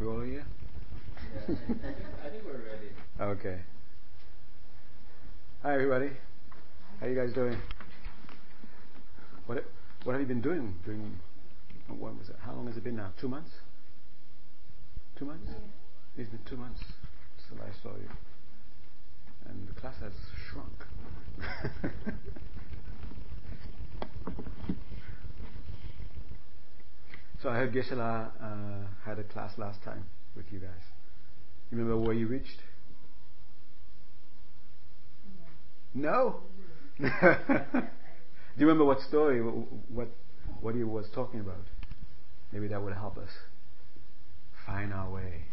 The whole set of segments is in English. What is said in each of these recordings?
We all here? Yeah, I, think, I think we're ready. Okay. Hi, everybody. How you guys doing? What What have you been doing during? What was it? How long has it been now? Two months. Two months. Yeah. It's been two months since I saw you, and the class has shrunk. so I heard Geshe-la uh, had a class last time with you guys. You remember where you reached? No. Do you remember what story, what what he was talking about? Maybe that would help us find our way.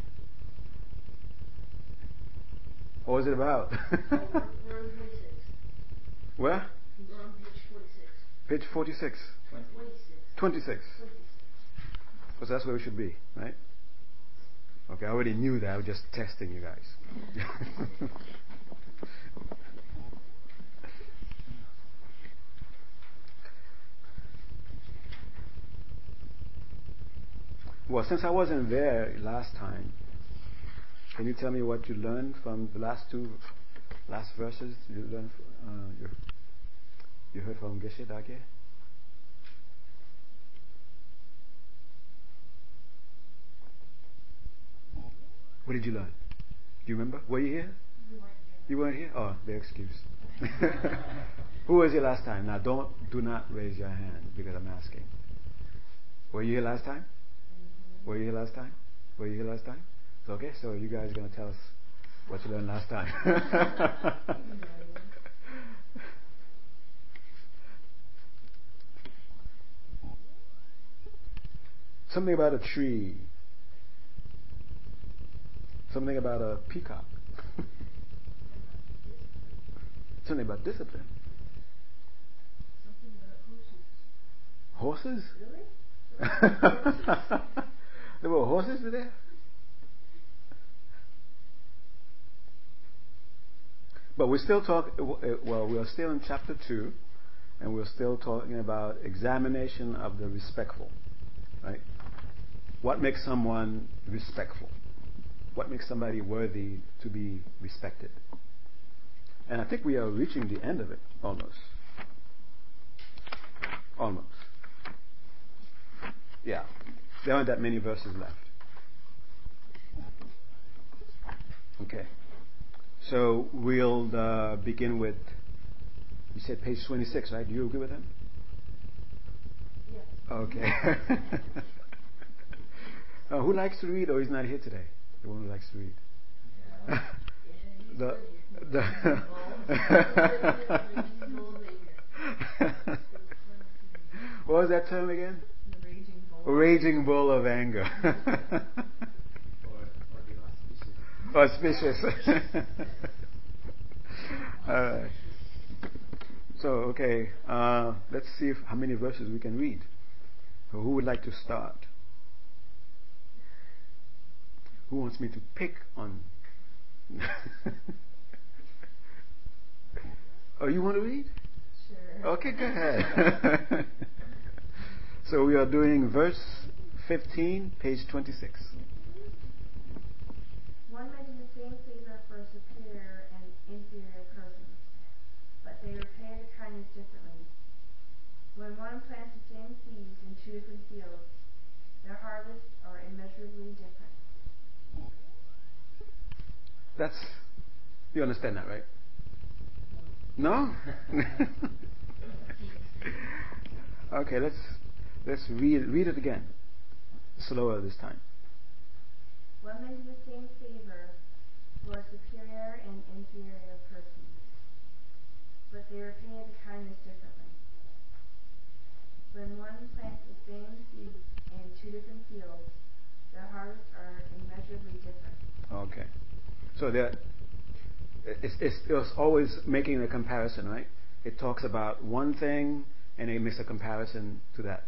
What was it about? We're on 46. Where? We're on page 46. Page 46. 26. 26. 26. Because that's where we should be, right? Okay, I already knew that. I was just testing you guys. well, since I wasn't there last time, can you tell me what you learned from the last two, last verses you learned? Uh, you, heard from Geshe Dage? What did you learn? Do you remember? Were you here? You weren't here? Oh, the excuse. Who was here last time? Now, don't do not raise your hand because I'm asking. Were you here last time? Mm-hmm. Were you here last time? Were you here last time? Okay, so you guys are going to tell us what you learned last time. Something about a tree. Something about a peacock. Something about discipline. Something about horses. Horses? Really? there were horses there? But we're still talking, well, we're still in chapter 2, and we're still talking about examination of the respectful. Right? What makes someone respectful? What makes somebody worthy to be respected? And I think we are reaching the end of it almost. Almost. Yeah. There aren't that many verses left. Okay. So we'll uh, begin with, you said page 26, right? Do you agree with him? Yeah. Okay. uh, who likes to read or is not here today? The one who likes to read. Yeah. the, the what was that term again? The raging bull. Raging bull of anger. Or, or auspicious. Auspicious. Alright. So, okay, uh, let's see if, how many verses we can read. So who would like to start? Who wants me to pick on? oh, you want to read? Sure. Okay, go ahead. so we are doing verse 15, page 26. One may do the same favor for a superior and inferior persons, but they repay the kindness differently. When one plants the same seeds in two different fields, their harvests are immeasurably different. That's you understand that, right? No? okay, let's let's read read it again. Slower this time. May do the same favor a superior and inferior persons, but they repay the kindness differently. When one plants the same seeds in two different fields, their harvests are immeasurably different. Okay. So there, it's, it's, it's always making a comparison, right? It talks about one thing and it makes a comparison to that.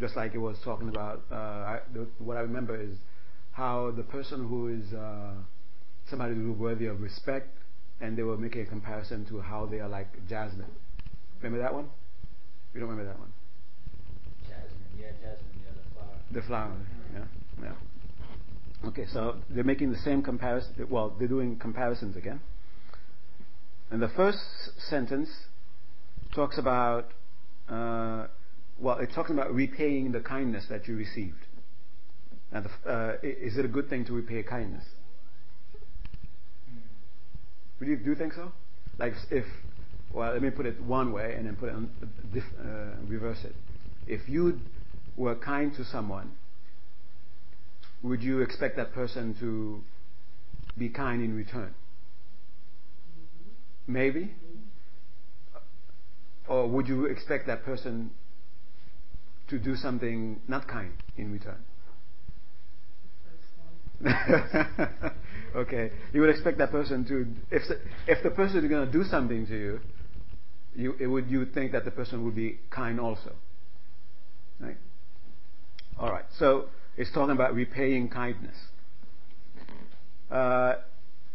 Just like it was talking about, uh, what I remember is how the person who is uh, somebody who is worthy of respect, and they were making a comparison to how they are like jasmine. Remember that one? You don't remember that one? Jasmine, yeah, jasmine, yeah, the flower. The flower, yeah, yeah. Okay, so they're making the same comparison. Well, they're doing comparisons again. And the first sentence talks about, uh, well, it's talking about repaying the kindness that you received. And the, uh, is it a good thing to repay kindness? Would you, do you think so? Like if, well, let me put it one way and then put it on, uh, reverse it. If you were kind to someone, would you expect that person to be kind in return? Maybe? Or would you expect that person to do something not kind in return? okay, you would expect that person to, if the, if the person is going to do something to you, you it would you would think that the person would be kind also, right? All right, so it's talking about repaying kindness, uh,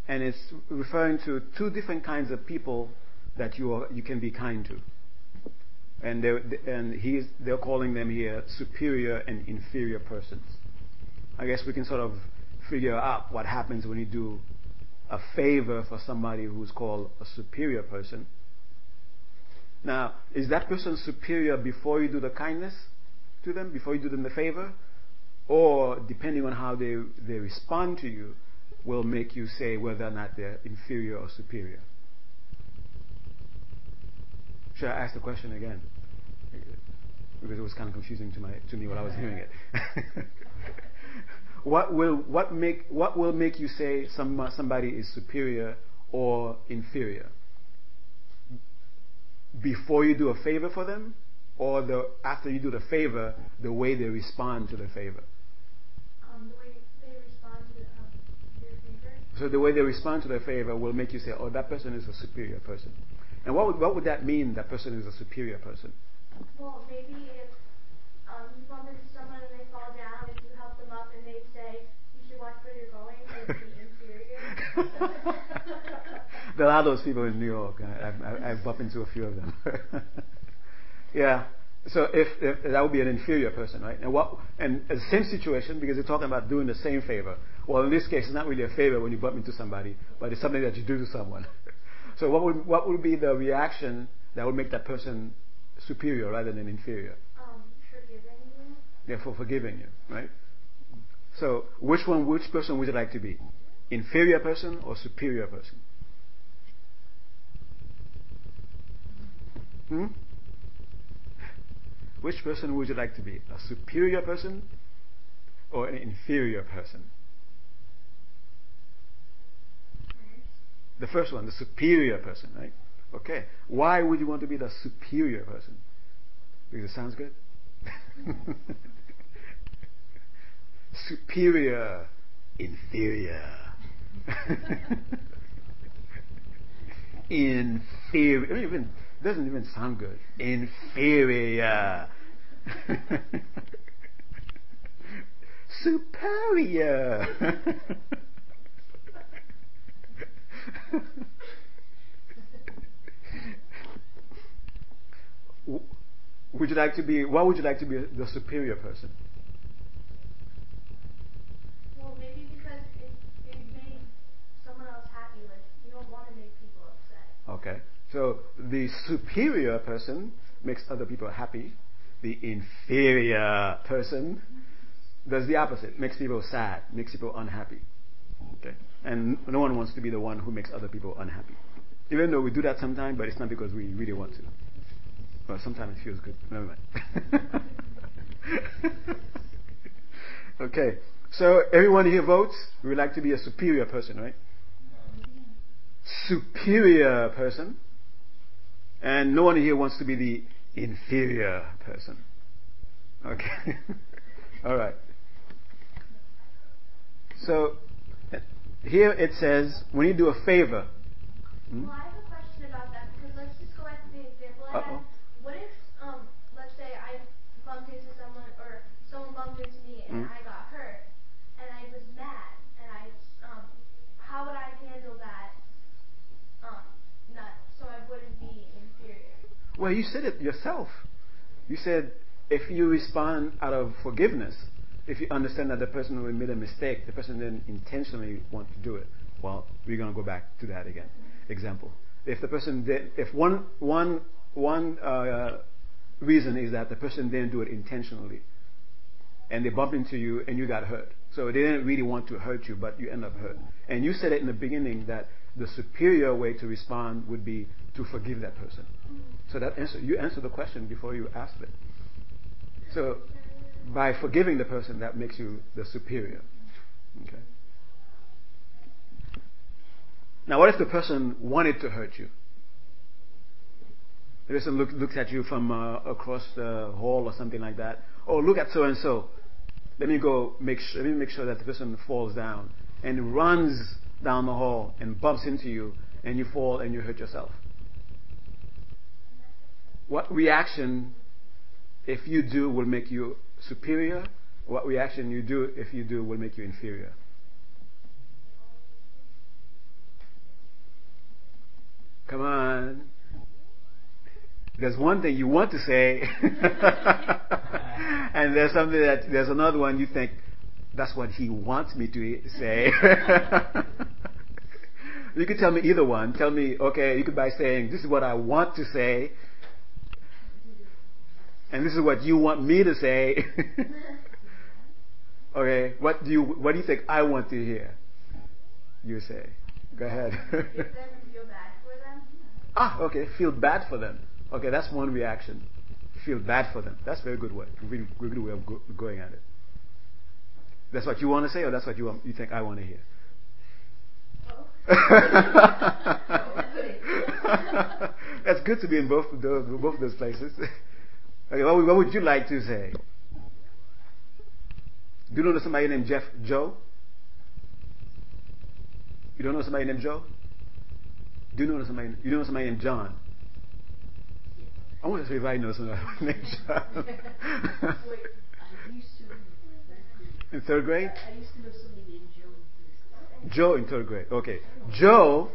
and it's referring to two different kinds of people that you are, you can be kind to, and they and he's they're calling them here superior and inferior persons. I guess we can sort of figure out what happens when you do a favor for somebody who's called a superior person. Now, is that person superior before you do the kindness to them, before you do them the favor? Or, depending on how they, they respond to you, will make you say whether or not they're inferior or superior? Should I ask the question again? Because it was kind of confusing to, my, to me while I was hearing it. what will what make what will make you say some, somebody is superior or inferior? Before you do a favor for them, or the after you do the favor, the way they respond to the favor. Um, the way they respond to um, your favor. So the way they respond to their favor will make you say, "Oh, that person is a superior person." And what would, what would that mean? That person is a superior person. Well, maybe if um, you bump into someone and they fall down, if you help them up and they say you should watch where you're going, they'd be inferior. there are those people in New York. I, I, I've bumped into a few of them. yeah. So if, if, that would be an inferior person, right? And what and the same situation because you're talking about doing the same favor. Well, in this case, it's not really a favor when you bump into somebody, but it's something that you do to someone. so what would what would be the reaction that would make that person superior rather than inferior? Um, forgiving you. Yeah, for forgiving you, right? So which one, which person would you like to be? Inferior person or superior person? Hmm? Which person would you like to be? A superior person or an inferior person? The first one, the superior person, right? Okay. Why would you want to be the superior person? Because it sounds good? superior, inferior. inferior. It even, doesn't even sound good. Inferior. Superior. would you like to be, why would you like to be the superior person? Well, maybe because it, it made someone else happy. Like, you don't want to make people upset. Okay. So the superior person makes other people happy. The inferior person does the opposite, makes people sad, makes people unhappy. Okay. And no one wants to be the one who makes other people unhappy. Even though we do that sometimes, but it's not because we really want to. Well, sometimes it feels good. Never mind. okay. So everyone here votes. We like to be a superior person, right? Superior person. And no one here wants to be the inferior person. Okay. All right. So here it says when you do a favor. Hmm? Well, I have a question about that because let's just go back to the example Uh-oh. had. What if, um, let's say I bumped into someone or someone bumped into me and Mm. I got hurt and I was mad and I, um, how would I handle that? Um, not so I wouldn't be inferior. Well, you said it yourself. You said if you respond out of forgiveness, if you understand that the person who made a mistake, the person didn't intentionally want to do it, well, we're going to go back to that again. Example. If the person did, if one, one, one uh, reason is that the person didn't do it intentionally, and they bump into you and you got hurt. So they didn't really want to hurt you, but you end up hurt. And you said it in the beginning that the superior way to respond would be to forgive that person. So that answer, you answered the question before you ask it. So by forgiving the person, that makes you the superior. Okay. Now, what if the person wanted to hurt you? The person look, looks at you from uh, across the hall or something like that. Oh, look at so and so. Let me go make let me make sure that the person falls down and runs down the hall and bumps into you and you fall and you hurt yourself. What reaction, if you do, will make you superior? What reaction you do, if you do, will make you inferior? Come on. There's one thing you want to say, and there's something that there's another one you think that's what he wants me to say. you could tell me either one. Tell me, okay, you could by saying this is what I want to say, and this is what you want me to say. okay, what do you what do you think I want to hear? You say. Go ahead. ah, okay, feel bad for them. Okay, that's one reaction. Feel bad for them. That's a very good way. Really good way of go, going at it. That's what you want to say, or that's what you want, you think I want to hear? that's good to be in both of those, both of those places. okay, what, what would you like to say? Do you know somebody named Jeff Joe? You don't know somebody named Joe? Do you know somebody? You know somebody named John? I want to see if I know somebody named John. In third grade? I used to know somebody named Joe. Joe in third grade. Okay. Joe,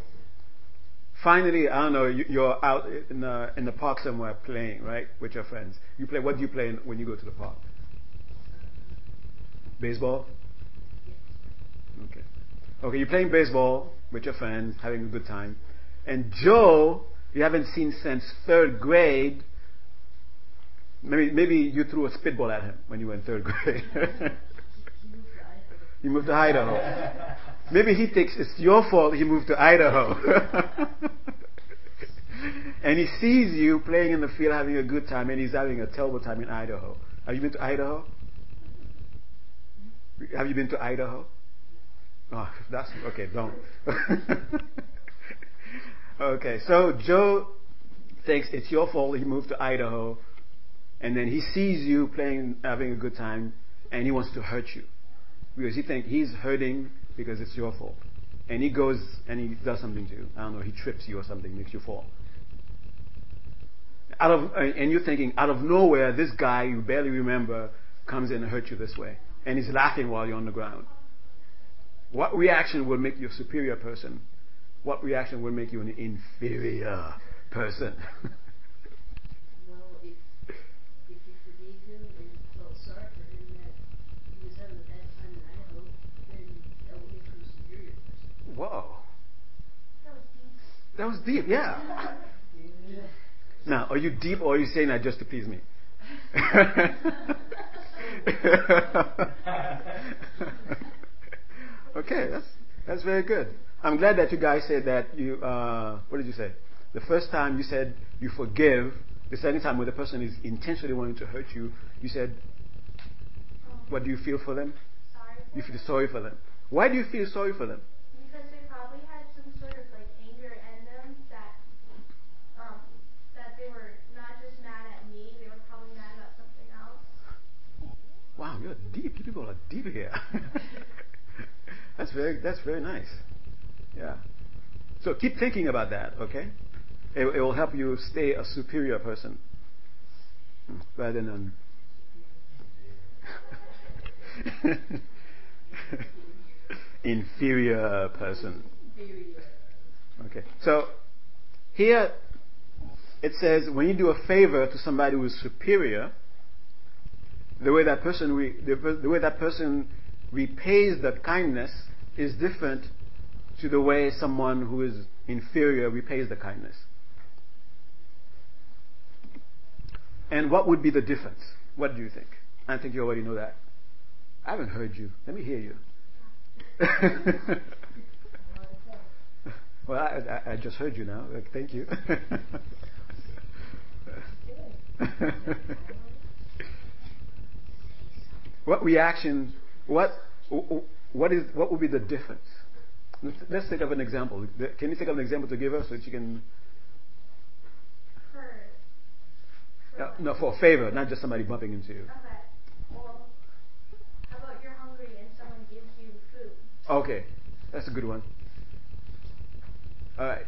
finally, I don't know, you, are out in the, in the park somewhere playing, right, with your friends. You play, what do you play when you go to the park? Uh, baseball? Okay. Okay, you're playing baseball with your friends, having a good time. And Joe, you haven't seen since third grade. Maybe, maybe you threw a spitball at him when you were in third grade. He moved to Idaho. Maybe he thinks it's your fault he moved to Idaho. and he sees you playing in the field having a good time and he's having a terrible time in Idaho. Have you been to Idaho? Have you been to Idaho? Oh, that's okay, don't. okay, so Joe thinks it's your fault he moved to Idaho, and then he sees you playing, having a good time, and he wants to hurt you. Because he thinks he's hurting because it's your fault. And he goes and he does something to you. I don't know, he trips you or something, makes you fall. Out of, and you're thinking, out of nowhere, this guy you barely remember comes in and hurts you this way. And he's laughing while you're on the ground. What reaction will make you a superior person? What reaction will make you an inferior person? well, if, if you forgave him and felt sorry for him that he was having a bad time in Idaho, then that would make you a superior person. Whoa. That was deep. That was deep, yeah. now, are you deep or are you saying that just to please me? okay, that's that's very good. I'm glad that you guys said that you. Uh, what did you say? The first time you said you forgive. The second time when the person is intentionally wanting to hurt you, you said, "What do you feel for them? Sorry. You feel sorry for them. Why do you feel sorry for them? Because they probably had some sort of like anger in them that um that they were not just mad at me, they were probably mad about something else. Wow, you're deep. You people are deep here. that's very that's very nice. Yeah. So keep thinking about that, okay? It, it will help you stay a superior person hmm, rather than an inferior person. Okay. So here it says when you do a favor to somebody who is superior, the way that person re, the, the way that person repays that kindness is different to the way someone who is inferior repays the kindness. And what would be the difference? What do you think? I think you already know that. I haven't heard you. Let me hear you. well, I, I, I, just heard you now. Thank you. what reaction? What what is what would be the difference? Let's think of an example. Can you think of an example to give us so that you can? For, for uh, no, for a favor, not just somebody bumping into you. Okay. Well, how about you're hungry and someone gives you food? Okay, that's a good one. All right.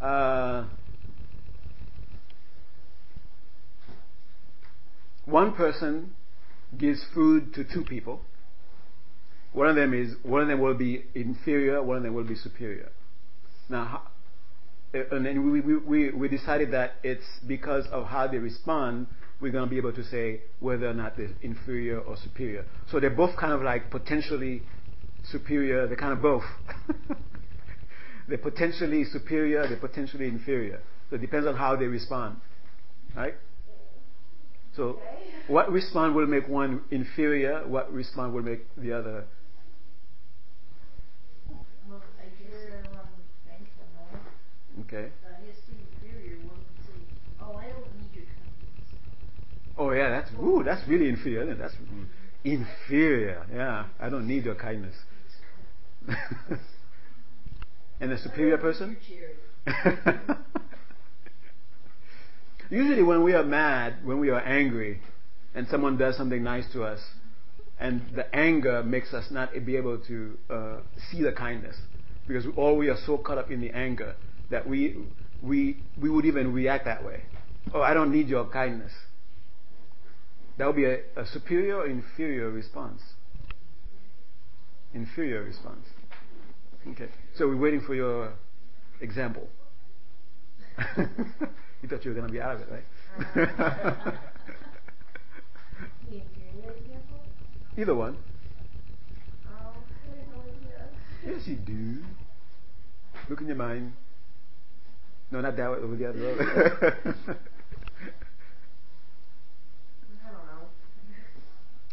Uh, one person gives food to two people. One of them is one of them will be inferior, one of them will be superior. Now, and then we, we, we decided that it's because of how they respond, we're going to be able to say whether or not they're inferior or superior. So they're both kind of like potentially superior, they're kind of both. they're potentially superior, they're potentially inferior. So it depends on how they respond. Right? So, what response will make one inferior? What response will make the other? Well, I guess You're the one who thanks them, right? Okay. I guess the inferior one would say, "Oh, I don't need your kindness." Oh yeah, that's ooh, that's really inferior. Isn't it? That's inferior. Yeah, I don't need your kindness. and the superior person? Usually, when we are mad, when we are angry, and someone does something nice to us, and the anger makes us not be able to uh, see the kindness, because all we are so caught up in the anger that we we we would even react that way. Oh, I don't need your kindness. That would be a, a superior or inferior response. Inferior response. Okay. So we're waiting for your example. you thought you were going to be out of it, right? The inferior example? Either one. Oh, I have no idea. Yes, you do. Look in your mind. No, not that way, over the other road. I don't know.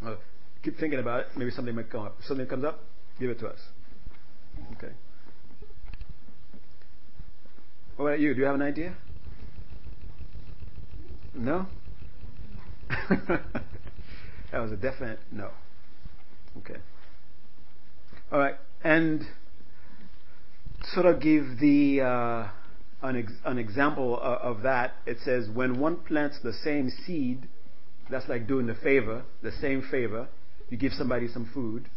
well, keep thinking about it. Maybe something might come up. If something comes up, give it to us. Okay. What about you? Do you have an idea? No? that was a definite no. Okay. All right. And sort of give the uh, an, ex- an example of, of that. It says when one plants the same seed, that's like doing the favor, the same favor. You give somebody some food,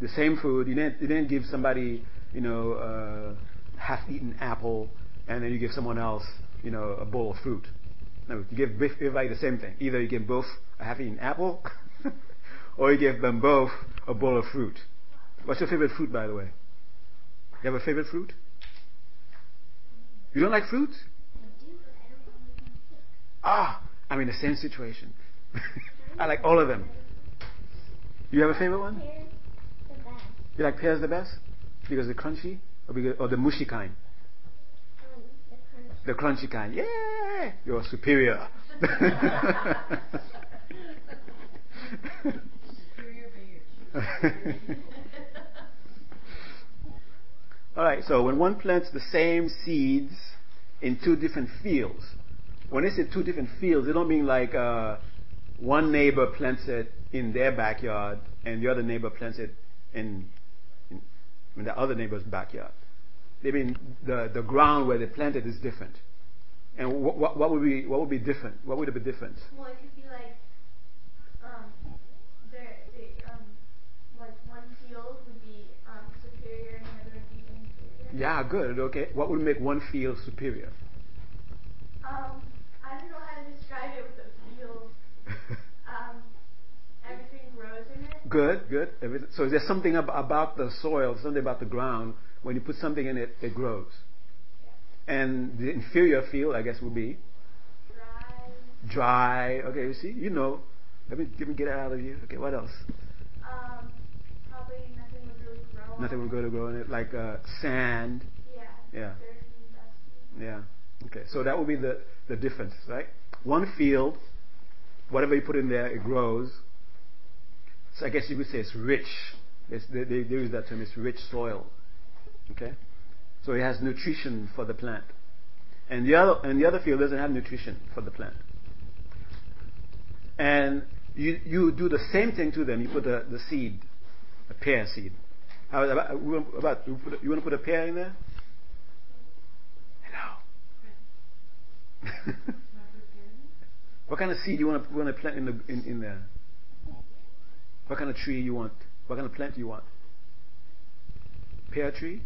the same food. You didn't, you didn't give somebody, you know, uh, half-eaten apple, and then you give someone else, you know, a bowl of fruit. No, you give everybody the same thing. Either you give both a half-eaten apple, or you give them both a bowl of fruit. What's your favorite fruit, by the way? You have a favorite fruit? You don't like fruit? Ah, I'm in the same situation. I like all of them. You have a favorite one? You like pears the best because they're crunchy, or, because, or the mushy kind? The crunchy kind. Yeah, you're superior. Superior. All right. So when one plants the same seeds in two different fields, when they say two different fields, they don't mean like uh, one neighbor plants it in their backyard and the other neighbor plants it in, in, in the other neighbor's backyard. They mean the, the ground where they planted is different. And what, what, what would be what would be different? What would be different? Well, it could be like, um, there, the, um, like one field would be um, superior and the other would be inferior. Yeah, good. Okay. What would make one field superior? Um, I don't know how to describe it with the field. Um, everything grows in it. Good, good. So is there something ab- about the soil, something about the ground. When you put something in it, it grows. And the inferior field, I guess, would be Dry. dry. Okay, you see, you know, Let me, let me get it out of you. Okay, what else? Um, probably nothing would really grow. Nothing would go to grow in it, like uh, sand. Yeah. Yeah. Yeah. Okay, so that would be the, the difference, right? One field, whatever you put in there, it grows. So I guess you could say it's rich. It's, they, they use that term, it's rich soil. Okay? So it has nutrition for the plant. And the other, and the other field doesn't have nutrition for the plant. And you, you do the same thing to them. You put the, the seed, a pear seed. How about, about you, want to put a pear in there? Hello. what kind of seed you want to, want to plant in, the, in, in there? What kind of tree you want? What kind of plant you want? Pear tree?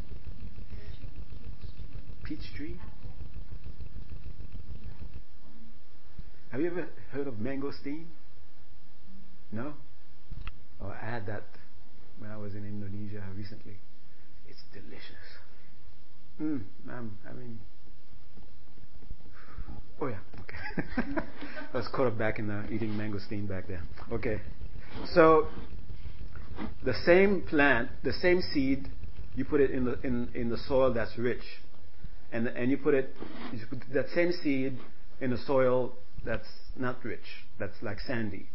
Peach tree? Have you ever heard of mangosteen? No? Oh, I had that when I was in Indonesia recently. It's delicious. Mm, I'm, I mean, oh yeah, okay. I was caught up back in the eating mangosteen back there. Okay. So, the same plant, the same seed, you put it in the, in, in the soil that's rich. And, and you put it, you put that same seed in a soil that's not rich, that's like sandy.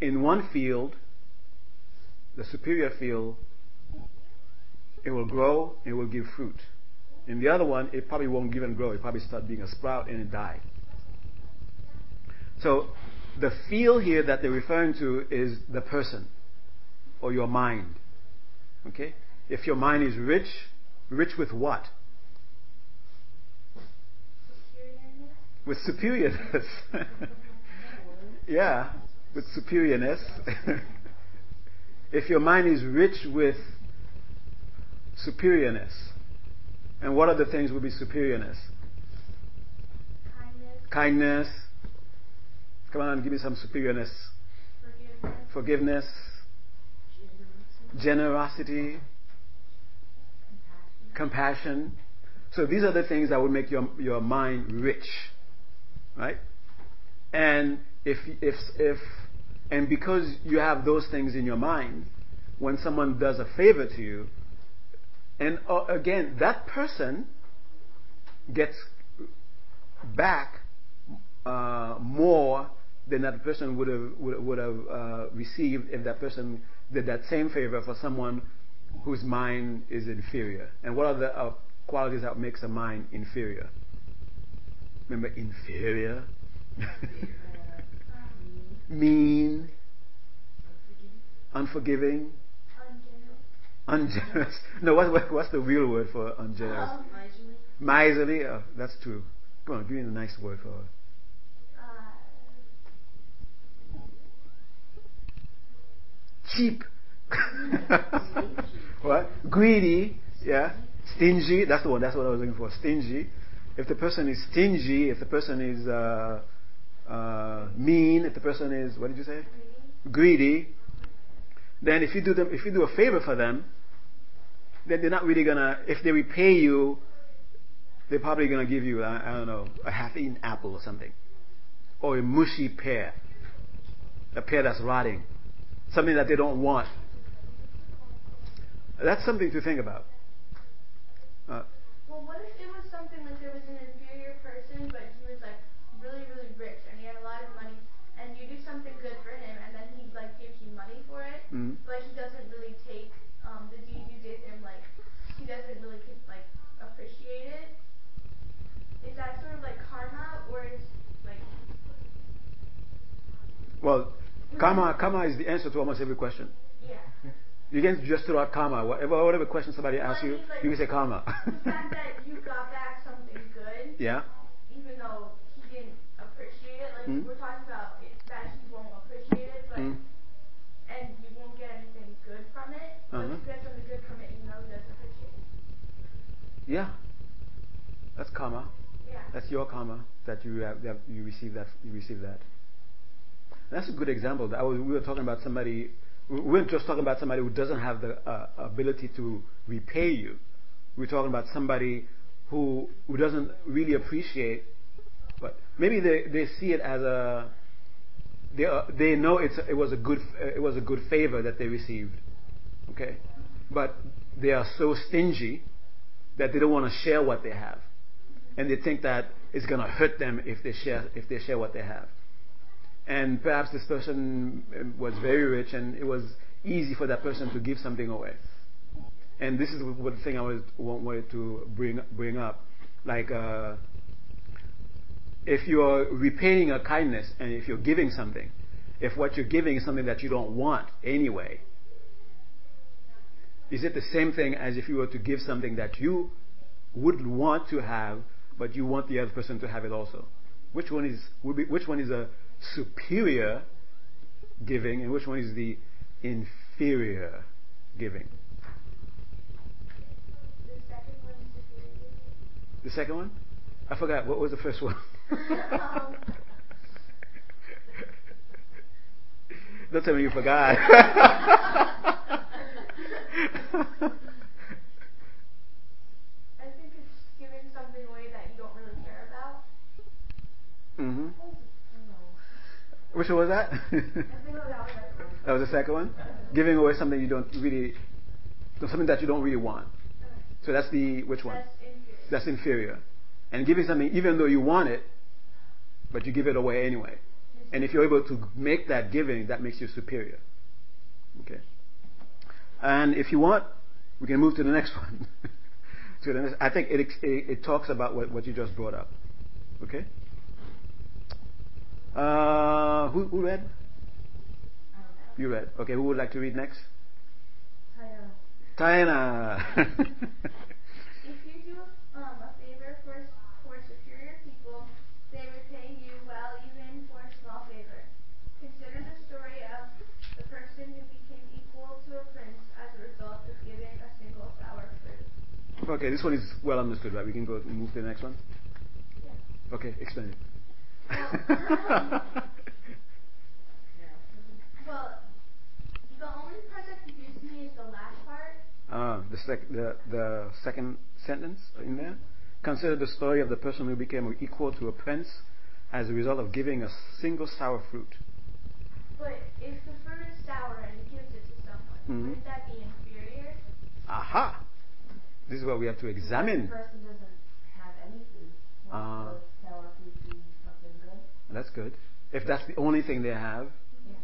In one field, the superior field, it will grow, it will give fruit. In the other one, it probably won't give and grow. It probably start being a sprout and it die. So the field here that they're referring to is the person or your mind. Okay? If your mind is rich, rich with what? With superiorness. yeah, with superiorness. if your mind is rich with superiorness, and what other things would be superiorness? Kindness. Kindness. Come on, give me some superiorness. Forgiveness. Forgiveness. Generosity. Compassion. So these are the things that would make your, your mind rich. Right? And if, if, if, and because you have those things in your mind, when someone does a favor to you, and uh, again, that person gets back uh, more than that person would have would, would have uh, received if that person did that same favor for someone whose mind is inferior. And what are the uh, qualities that makes a mind inferior? Remember, inferior, mean, unforgiving, Ungenerous. No, what, what, what's the real word for ungenerous? Um, Miserly. Oh, that's true. Come on, give me a nice word for it. uh, cheap. what? Greedy. Yeah. Stingy. That's the one. That's what I was looking for. Stingy. If the person is stingy, if the person is uh, uh, mean, if the person is what did you say? Greedy. Then if you do them, if you do a favor for them, then they're not really gonna. If they repay you, they're probably gonna give you I, I don't know a half-eaten apple or something, or a mushy pear, a pear that's rotting something that they don't want. That's something to think about. Uh, well, what if it was something like there was an inferior person, but he was like really, really rich and he had a lot of money, and you do something good for him, and then he like gives you money for it, Mhm. but he doesn't really take um, the deed you did him like he doesn't really like appreciate it. Is that sort of like karma, or is like well, karma, karma is the answer to almost every question. You can just throw out karma. Whatever, whatever question somebody asks you, like, you can say karma. the fact that you got back something good, yeah. even though he didn't appreciate it, like Mm. we're talking about it, that he won't appreciate it, but Mm. and you won't get anything good from it, but Uh-huh. you get something good from it, even though he doesn't appreciate it. Yeah. That's karma. Yeah. That's your karma that you have, that you receive that you receive that. That's a good example. I was, we were talking about somebody. We weren't just talking about somebody who doesn't have the uh, ability to repay you. We're talking about somebody who who doesn't really appreciate, but maybe they, they see it as a they, uh, they know it's, it, was a good, it was a good favor that they received. Okay? But they are so stingy that they don't want to share what they have. And they think that it's going to hurt them if they share, if they share what they have. And perhaps this person was very rich and it was easy for that person to give something away. And this is what the thing I was, wanted to bring, bring up. Like, uh, if you're repaying a kindness and if you're giving something, if what you're giving is something that you don't want anyway, is it the same thing as if you were to give something that you would want to have, but you want the other person to have it also? Which one is which one is a superior giving, and which one is the inferior giving? The second one. The second one? I forgot. What was the first one? Don't tell me you forgot. I think it's giving something away that you don't really care about. Mm hmm know. Which one was that? That was the second one. that was the second one? Giving away something you don't really, something that you don't really want. So that's the, which one? That's inferior. That's inferior. And giving something even though you want it, but you give it away anyway. And if you're able to make that giving, that makes you superior. Okay. And if you want, we can move to the next one. to the next, I think it, it, it talks about what, what you just brought up. Okay. Uh, who, who read? You read. Okay. Who would like to read next? Diana. If you do um, a favor for, for superior people, they repay you well even for a small favor. Consider the story of the person who became equal to a prince as a result of giving a single sour fruit. okay, this one is well understood, right? We can go move to the next one. Yeah. Okay, explain it. Well, the only part that confused me is the last part. Ah, the, sec- the, the second sentence in there. Consider the story of the person who became equal to a prince as a result of giving a single sour fruit. But if the fruit is sour and he gives it to someone, Mhm. wouldn't that be inferior? Aha! This is what we have to The examine. person doesn't have any food. Won't Ah. the sour fruit be something good? That's good. If that's the only thing they have,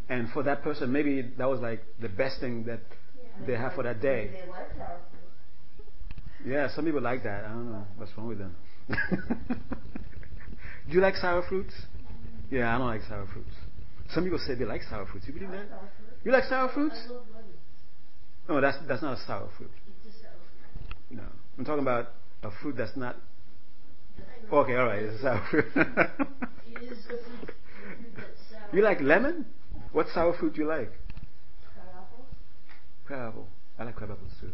Yeah. and for that person, maybe that was like the best thing that Yeah. they have for that day. they like sour fruit. Yeah, some people like that. I don't know what's wrong with them. Do you like sour fruits? Yeah, I don't like sour fruits. Some people say they like sour fruits. You believe that? You like sour fruits? I love lemons. No, that's that's not a sour fruit. It's a sour fruit. No, I'm talking about a fruit that's not. Okay, all right, it's a sour fruit. It is a fruit, a fruit that's sour. you like lemon? What sour fruit you like? Crab apple. I like crab apples too.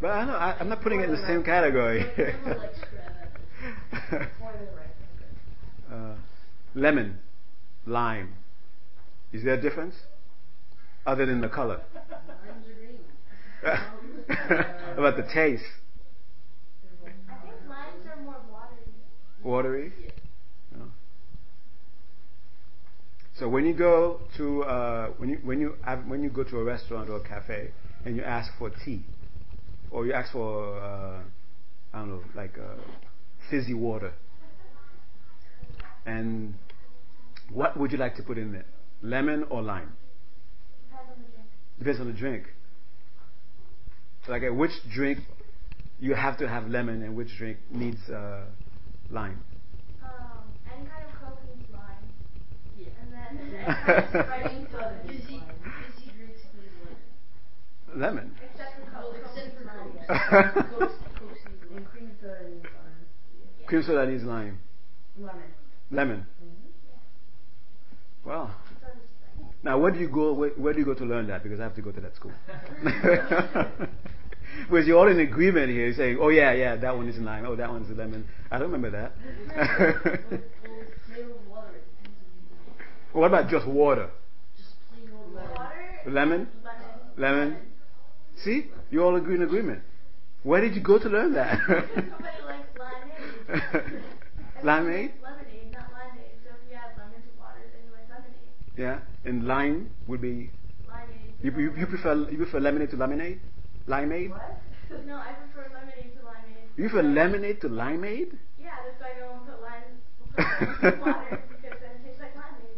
But I know I, I'm not putting it in the same category. Grandma likes crab apples. Or the ripe. uh, lemon, lime. Is there a difference? Other than the color? Limes are green. About the taste? I think limes are more watery. watery. Watery? Yeah. No. So when you go to uh, when you when you have, when you go to a restaurant or a cafe and you ask for tea, or you ask for uh, I don't know like uh, fizzy water, and what would you like to put in it? Lemon or lime? Depends on the drink. Like at which drink you have to have lemon and which drink needs uh, lime. Um, any kind lemon. cream soda needs lime. Cream soda needs lime. Lemon. Lemon. Wow. Now, where do you go? Where, where do you go to learn that? Because I have to go to that school. Because you're all in agreement here, saying, "Oh yeah, yeah, that one is lime. Oh, that one's a lemon." I don't remember that. Well, well, flavor of water, it depends on the what about just water? Just plain old water. Water. Lemon? Lemon. Lemon? See, you all agree in agreement. Where did you go to learn that? Somebody likes limeade. Limeade? Lemonade, not limeade. So if you add lemon to water, then you like lemonade. Yeah, and lime would be. You, you, you prefer you prefer lemonade to lemonade? Limeade? What? no, I prefer lemonade to limeade. You prefer lemonade to limeade? Yeah, that's why I don't put lime put in water because then it tastes like limeade.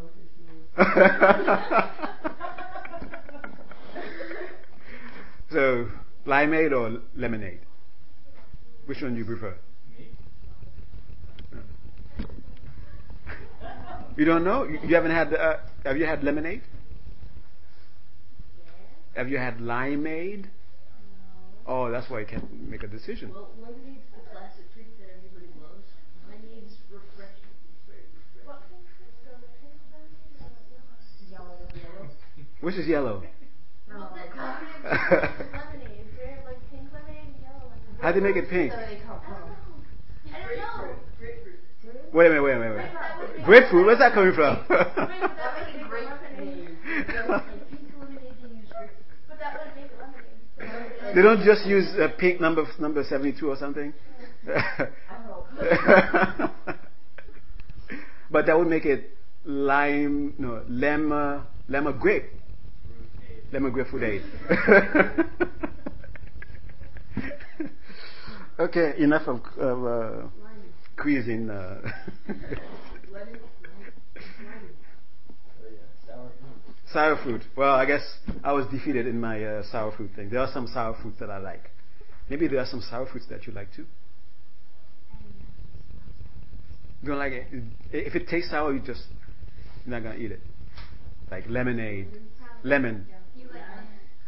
Oh, so, limeade or lemonade? Which one do you prefer? You don't know? You, haven't had. Uh, have you had lemonade? Have you had limeade? No. Oh, that's why you can't make a decision. Well, lemonade's the classic drink that everybody loves. Limeade's refreshing. It's very refreshing. Yellow. Which is yellow? No. Well, the lemonade is lemonade. They have like pink lemonade and yellow lemonade. How do you make it pink? Where do they come I don't know. I don't know. Grapefruit. Wait a minute, wait a minute, wait a Wait, that would minute. Grapefruit, where's that coming from? Wait, but that That would makes make great lemonade. lemonade. In pink lemonade, they use grapefruit. But that would make it lemonade. they don't just use uh, pink number number 72 or something? But that would make it lime, no, lemon, lemon grape. Lemon grapefruit aid. okay, enough of, of uh, quizzing. Uh, sour fruit. Well, I guess I was defeated in my uh, sour fruit thing. There are some sour fruits that I like. Maybe there are some sour fruits that you like too. You don't like it? If it tastes sour, you just you're not gonna eat it. Like lemonade, lemon.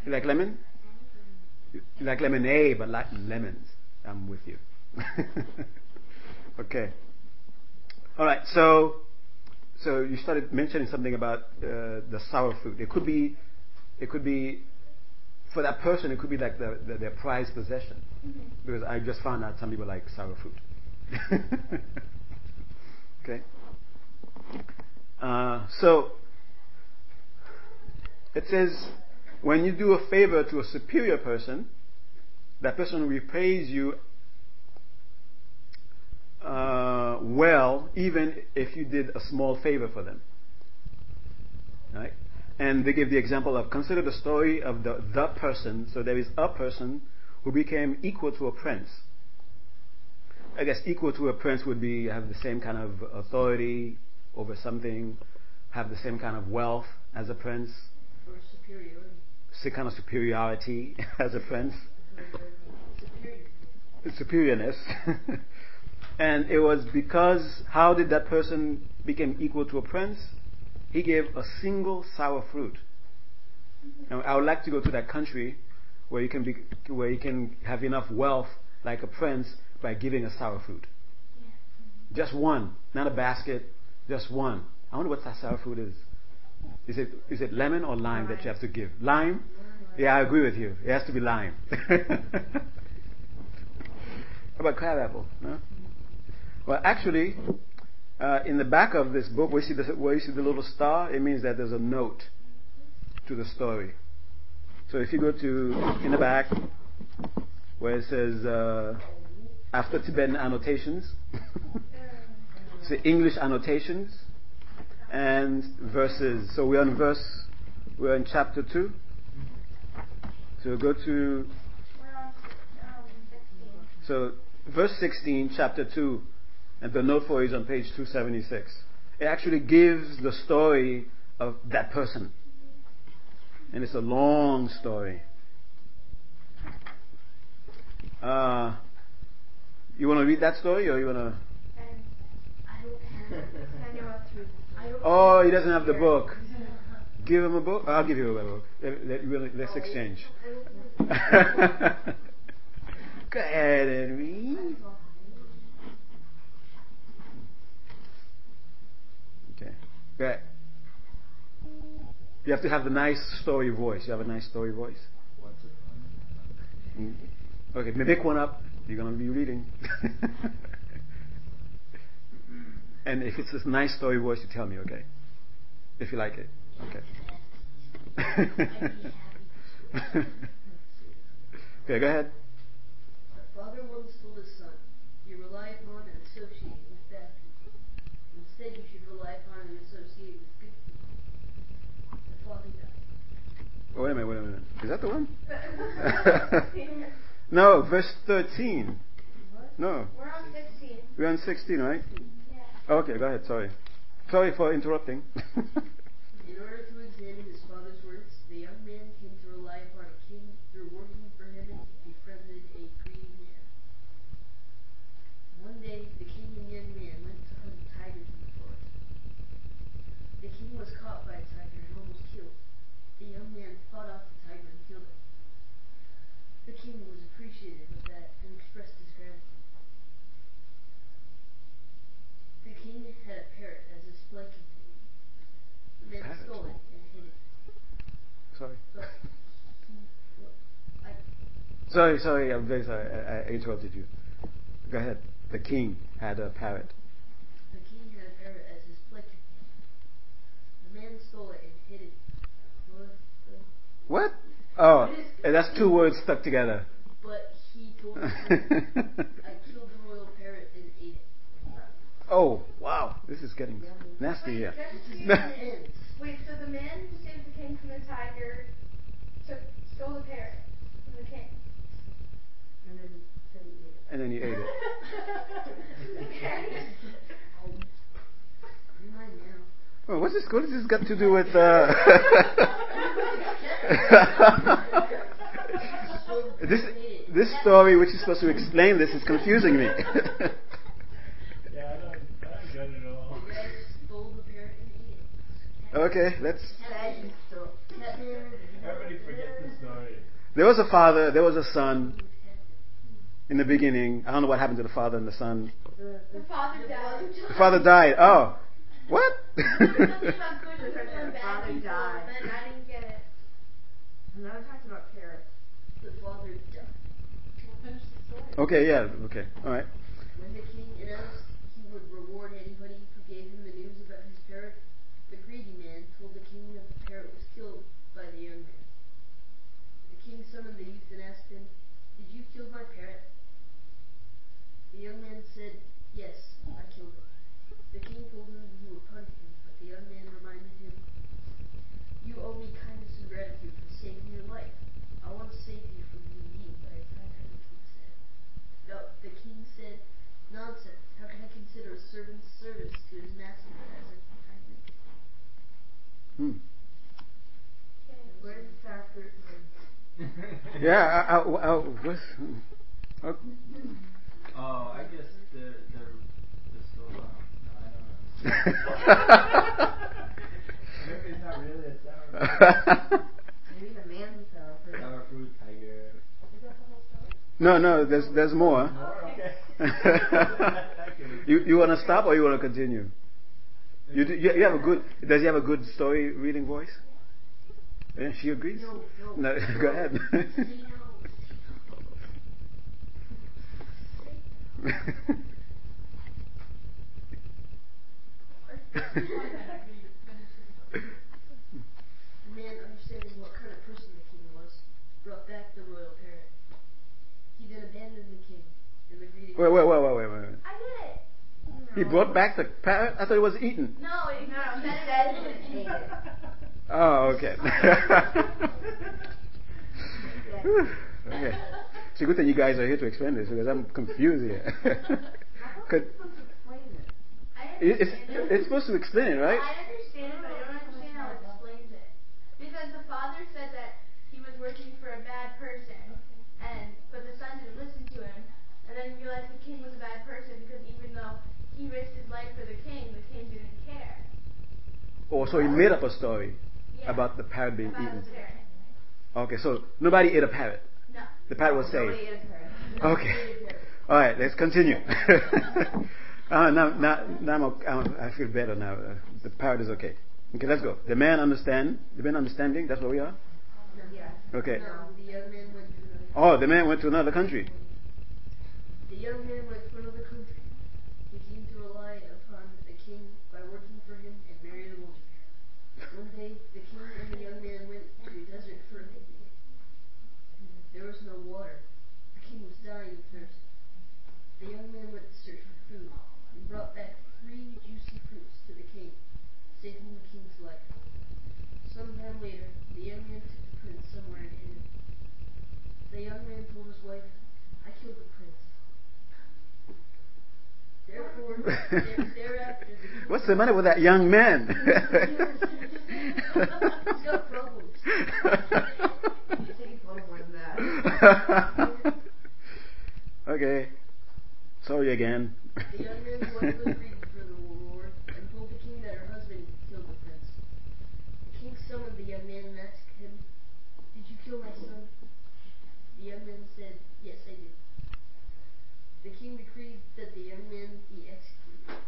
You like lemon? You like lemonade, but like lemons. I'm with you. okay. All right. So, so you started mentioning something about uh, the sour fruit. It could be, it could be, for that person, it could be like the, the, their prized possession. Because I just found out some people like sour fruit. okay. Uh, so it says when you do a favor to a superior person, that person repays you uh, well, even if you did a small favor for them. Right? And they give the example of consider the story of the the person. So there is a person who became equal to a prince. I guess equal to a prince would be have the same kind of authority over something, have the same kind of wealth as a prince, Or superiority. Same kind of superiority as a prince, superiorness. and it was because how did that person become equal to a prince? He gave a single sour fruit. Now, I would like to go to that country where you can be, where you can have enough wealth like a prince by giving a sour fruit. Just one, not a basket, just one. I wonder what that sour fruit is. Is it is it lemon or lime that you have to give? Lime? Yeah, I agree with you. It has to be lime. How about crabapple? No? Well, actually, uh, in the back of this book, where you, see the, where you see the little star, it means that there's a note to the story. So if you go to in the back, where it says uh, after Tibetan annotations, it's the English annotations and verses. So we're on verse, we're in chapter two. So go to We're on 16. so verse 16, chapter 2, and the note for is on page 276. It actually gives the story of that person. And it's a long story. Uh, you want to read that story or you want to? And I don't have. Daniel wants to read I don't Oh, he doesn't have the book. Give him a book. I'll give you a book. Let, let, we'll- let's exchange. Go ahead and read. Okay. You have to have the nice story voice. You have a nice story voice. Mm. Okay, make one up. You're going to be reading. and if it's a nice story voice, you tell me, okay? If you like it. Okay. I'd be happy to. okay, go ahead. Father his son, you rely upon and associate with bad people. Instead, you should rely upon and associate with good people. father died. Oh, wait a minute, wait a minute. Is that the one? no, verse 13. No. We're on 16. We're on 16, right? Yeah. Okay, go ahead. Sorry. Sorry for interrupting. In order to examine his father's words, the young man came to rely upon a king through working for him and befriended a greedy man. One day, the king and young man went to hunt tigers in the forest. The king was caught by a tiger and almost killed. The young man fought off the tiger and killed it. The king was appreciative of that and expressed his gratitude. The king had a parrot as his play companion. The man Parrot? stole it and hid it. sorry. But he, well, I, Sorry, sorry. I'm very sorry. I, I interrupted you. Go ahead. The king had a parrot. the king had a parrot as his play. The man stole it and hid it. What? Oh, eh, that's two words stuck together. but he told the king, I killed the royal parrot and ate it. oh, wow. This is getting nasty here. This is No. how it ends. Wait, so the man who saved the king from the tiger took stole the parrot from the king. And then said he ate it. And then he ate it. okay. You're mine now. Oh, what's this? What has this got to do with? Uh... this this story, which is supposed to explain this, is confusing me. Yeah, I don't, I don't get it at all. The guy stole the parrot and ate it. okay, let's. Said he stole. Catman. Everybody forget the story. There was a father. There was a son. In the beginning, I don't know what happened to the father and the son. The, The father died. The father died. Oh, what? Something about good The people and bad father died. I didn't get it. now we're talking about parrots. The father died. okay, yeah, okay, all right. When the king announced he would reward anybody who gave him the news about his parrot, the greedy man told the king that the parrot was killed by the young man. The king summoned the youth and asked him, Did you kill my parrot? The young man said, Yes, I killed it. The king told him he would punish him, but the young man reminded him, You owe me kindness and gratitude for saving your life. I want to save you from being eaten by a tiger, the king said. No, the king said, Nonsense. How can I consider a servant's service to his master as a kindness? Hmm. Where's the sour fruit? and- Yeah, uh, uh, uh, I, I, I, what's, oh, Oh, I guess they're they're they're still around. No, I don't know. Maybe it's not really a sour fruit. Maybe the man's a sour fruit. sour fruit tiger. no, no, there's there's more. More? Okay. you you want to stop or you want to continue? You, do, you you have a good. Does he have a good story reading voice? Yeah, she agrees. No, no. go ahead. Say no. The man, understanding what kind of person the king was, brought back the royal parrot. He then abandoned the king and the greedy. wait, wait, wait, wait, wait, wait. I did it. He brought back the parrot. I thought it was eaten. No, it, No, he said it. he ate it. Oh, okay. okay. It's good thing you guys are here to explain this because I'm confused here. Could, supposed to explain it? It's, it's supposed to explain it, right? I understand it, but I don't understand how it explains it. Because the father said that he was working for a bad person, and but the son didn't listen to him, and then he realized the king was a bad person because even though he risked his life for the king, the king didn't care. Oh, so he made up a story Yeah. about the parrot being about eaten. Okay, so nobody ate a parrot. The pad was saved. ate a parrot. Okay. All right, let's continue. uh, now, now, now I'm, I'm- feel better now. Uh, the parrot is okay. Okay, let's go. The man understand. The man understanding. That's where we are. Okay. No, the young man went to another. Oh, the man went to another country. The young man went to another country. He came to rely upon the king by working for him and married a woman. One day, the king and the young man went to the desert for a picnic. There was no water. The king was dying of thirst. The young man went to search for food and brought back three juicy fruits to the king, saving the king's life. Some time later, the young man took the prince somewhere and hid him. The young man told his wife, I killed the prince. Therefore, there, thereafter, the king What's the matter with that young man? He's got problems. It takes a little more than that. okay. Sorry again. The young man's wife agreed for the reward and told the king that her husband killed the prince. The king summoned the young man and asked him, Did you kill my son? The young man said, Yes, I did. The king decreed that the young man be executed.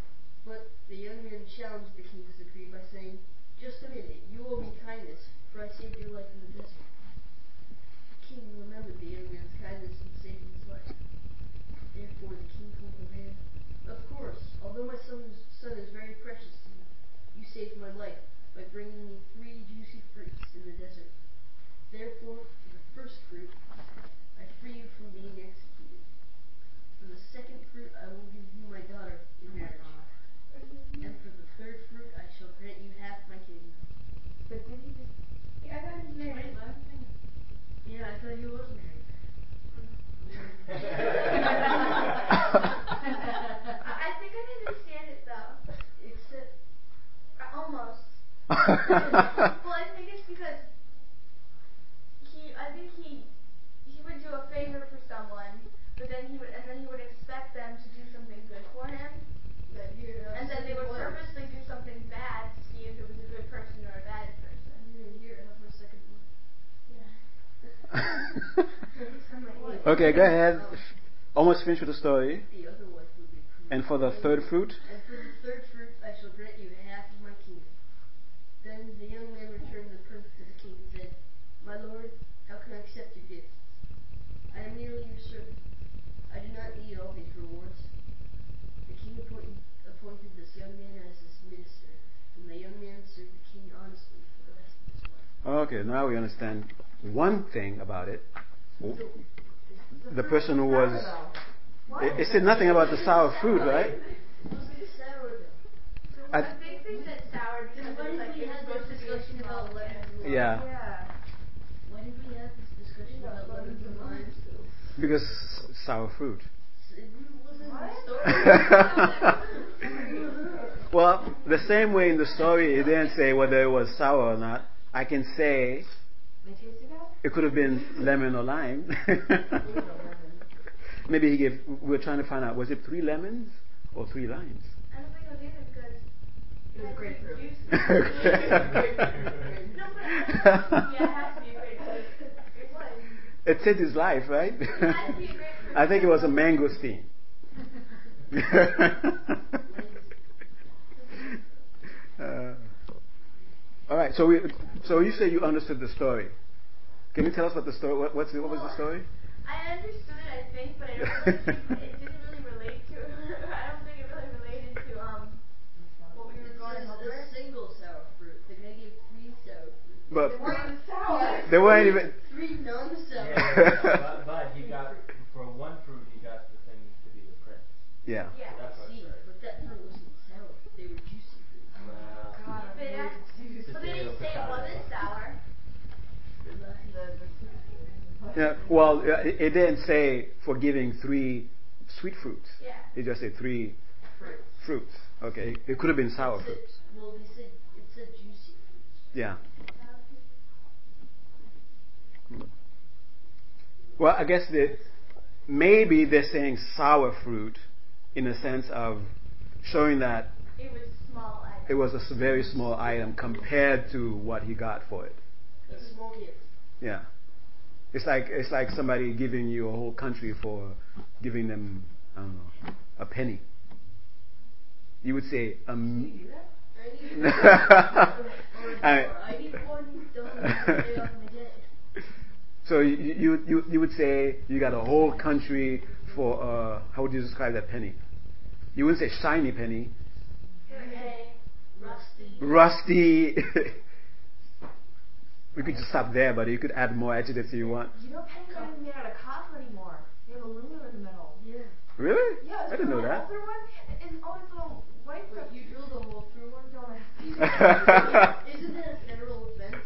But the young man challenged the king's decree by saying, Just a minute, you owe me kindness, for I saved your life in the desert. The king remembered the young man's kindness and saved his life. Therefore the king told the man, Of course, although my son is, son is very precious to me, you saved my life by bringing me three juicy fruits in the desert. Therefore, for the first fruit, I free you from being executed. For the second fruit, I will give you my daughter in marriage. And for the third fruit, I shall grant you half my kingdom. But did he just Yeah, I thought he was married. Yeah, I thought he was married. I I think I understand it though. Except, Uh, Almost. well, I think it's because he. I think he. He would do a favor for someone, but then he would, and then he would expect them to do something good for him, that here, and then they would one. purposely do something bad to see if it was a good person or a bad person. Here, here, have my second one. Yeah. okay, go ahead. Almost finished with the story. The other wife will be approved. And for the third fruit? And for the third fruit, I shall grant you half of my kingdom. Then the young man returned the prince to the king and said, My lord, how can I accept your gifts? I am merely your servant. I do not need all these rewards. The king appointed, appointed this young man as his minister, and the young man served the king honestly for the rest of his life. Okay, now we understand one thing about it. The person who was. It, it said nothing about the sour fruit, right? Was it sour though? I- think said sour because Then why it was did like we it this supposed to be a discussion about lemons kid. and limes? Yeah, Yeah. Why did we have this discussion about lemons and limes because sour fruit. It wasn't in What? the story. Well, the same way in the story, it didn't say whether it was sour or not. I can say They it could have been lemon or lime. Maybe he gave. We're trying to find out was it three lemons or three limes? I don't think it was either because It was had to be grapefruit. juicy. no, but I don't know. Yeah, it has to be a grapefruit. It was. It saved his life, right? It had to be a grapefruit. I think it was a mangosteen. uh, all right. So we. So you say you understood the story. Can you tell us what the story? What, what's the, what was the story? I understood it, I think, but I don't really think it didn't really relate to. I don't think it really related to um what we were It going over. a single sour fruit. The gave three sour fruit. But They weren't even sour. they weren't even. Three non-sour. Yeah, but, but he got for one fruit he got the thing to be the prince. Yeah. Yeah. So that's what See, right. but that fruit wasn't sour. They were juicy fruit. Well, God, But I'm it- really But they didn't say it wasn't sour. They lied. The- the- Yeah. Well, uh, it, it didn't say for giving three sweet fruits. Yeah. It just said three Fruits. fruits. Okay. It could have been sour It said- fruits. Well, they said it said juicy fruits. Yeah. Well, I guess that maybe they're saying sour fruit in the sense of showing that It was small. I it was a s- very small item compared to what he got for it. A small gift. Yeah. It's like it's like somebody giving you a whole country for giving them I don't know a penny. You would say um. You do that? I need I- or I need one dollar to pay off my debt. So you, you you you would say you got a whole country for uh how would you describe that penny? You wouldn't say shiny penny, rusty. rusty. we could just stop there, but you could add more adjectives if you want. You know pennies aren't even made out of copper anymore. They have aluminum in the middle. Yeah. Really? Yeah, I didn't know that. Older one, and all this little white stuff. you drilled a hole through one? Don't ask. Isn't that a federal offense?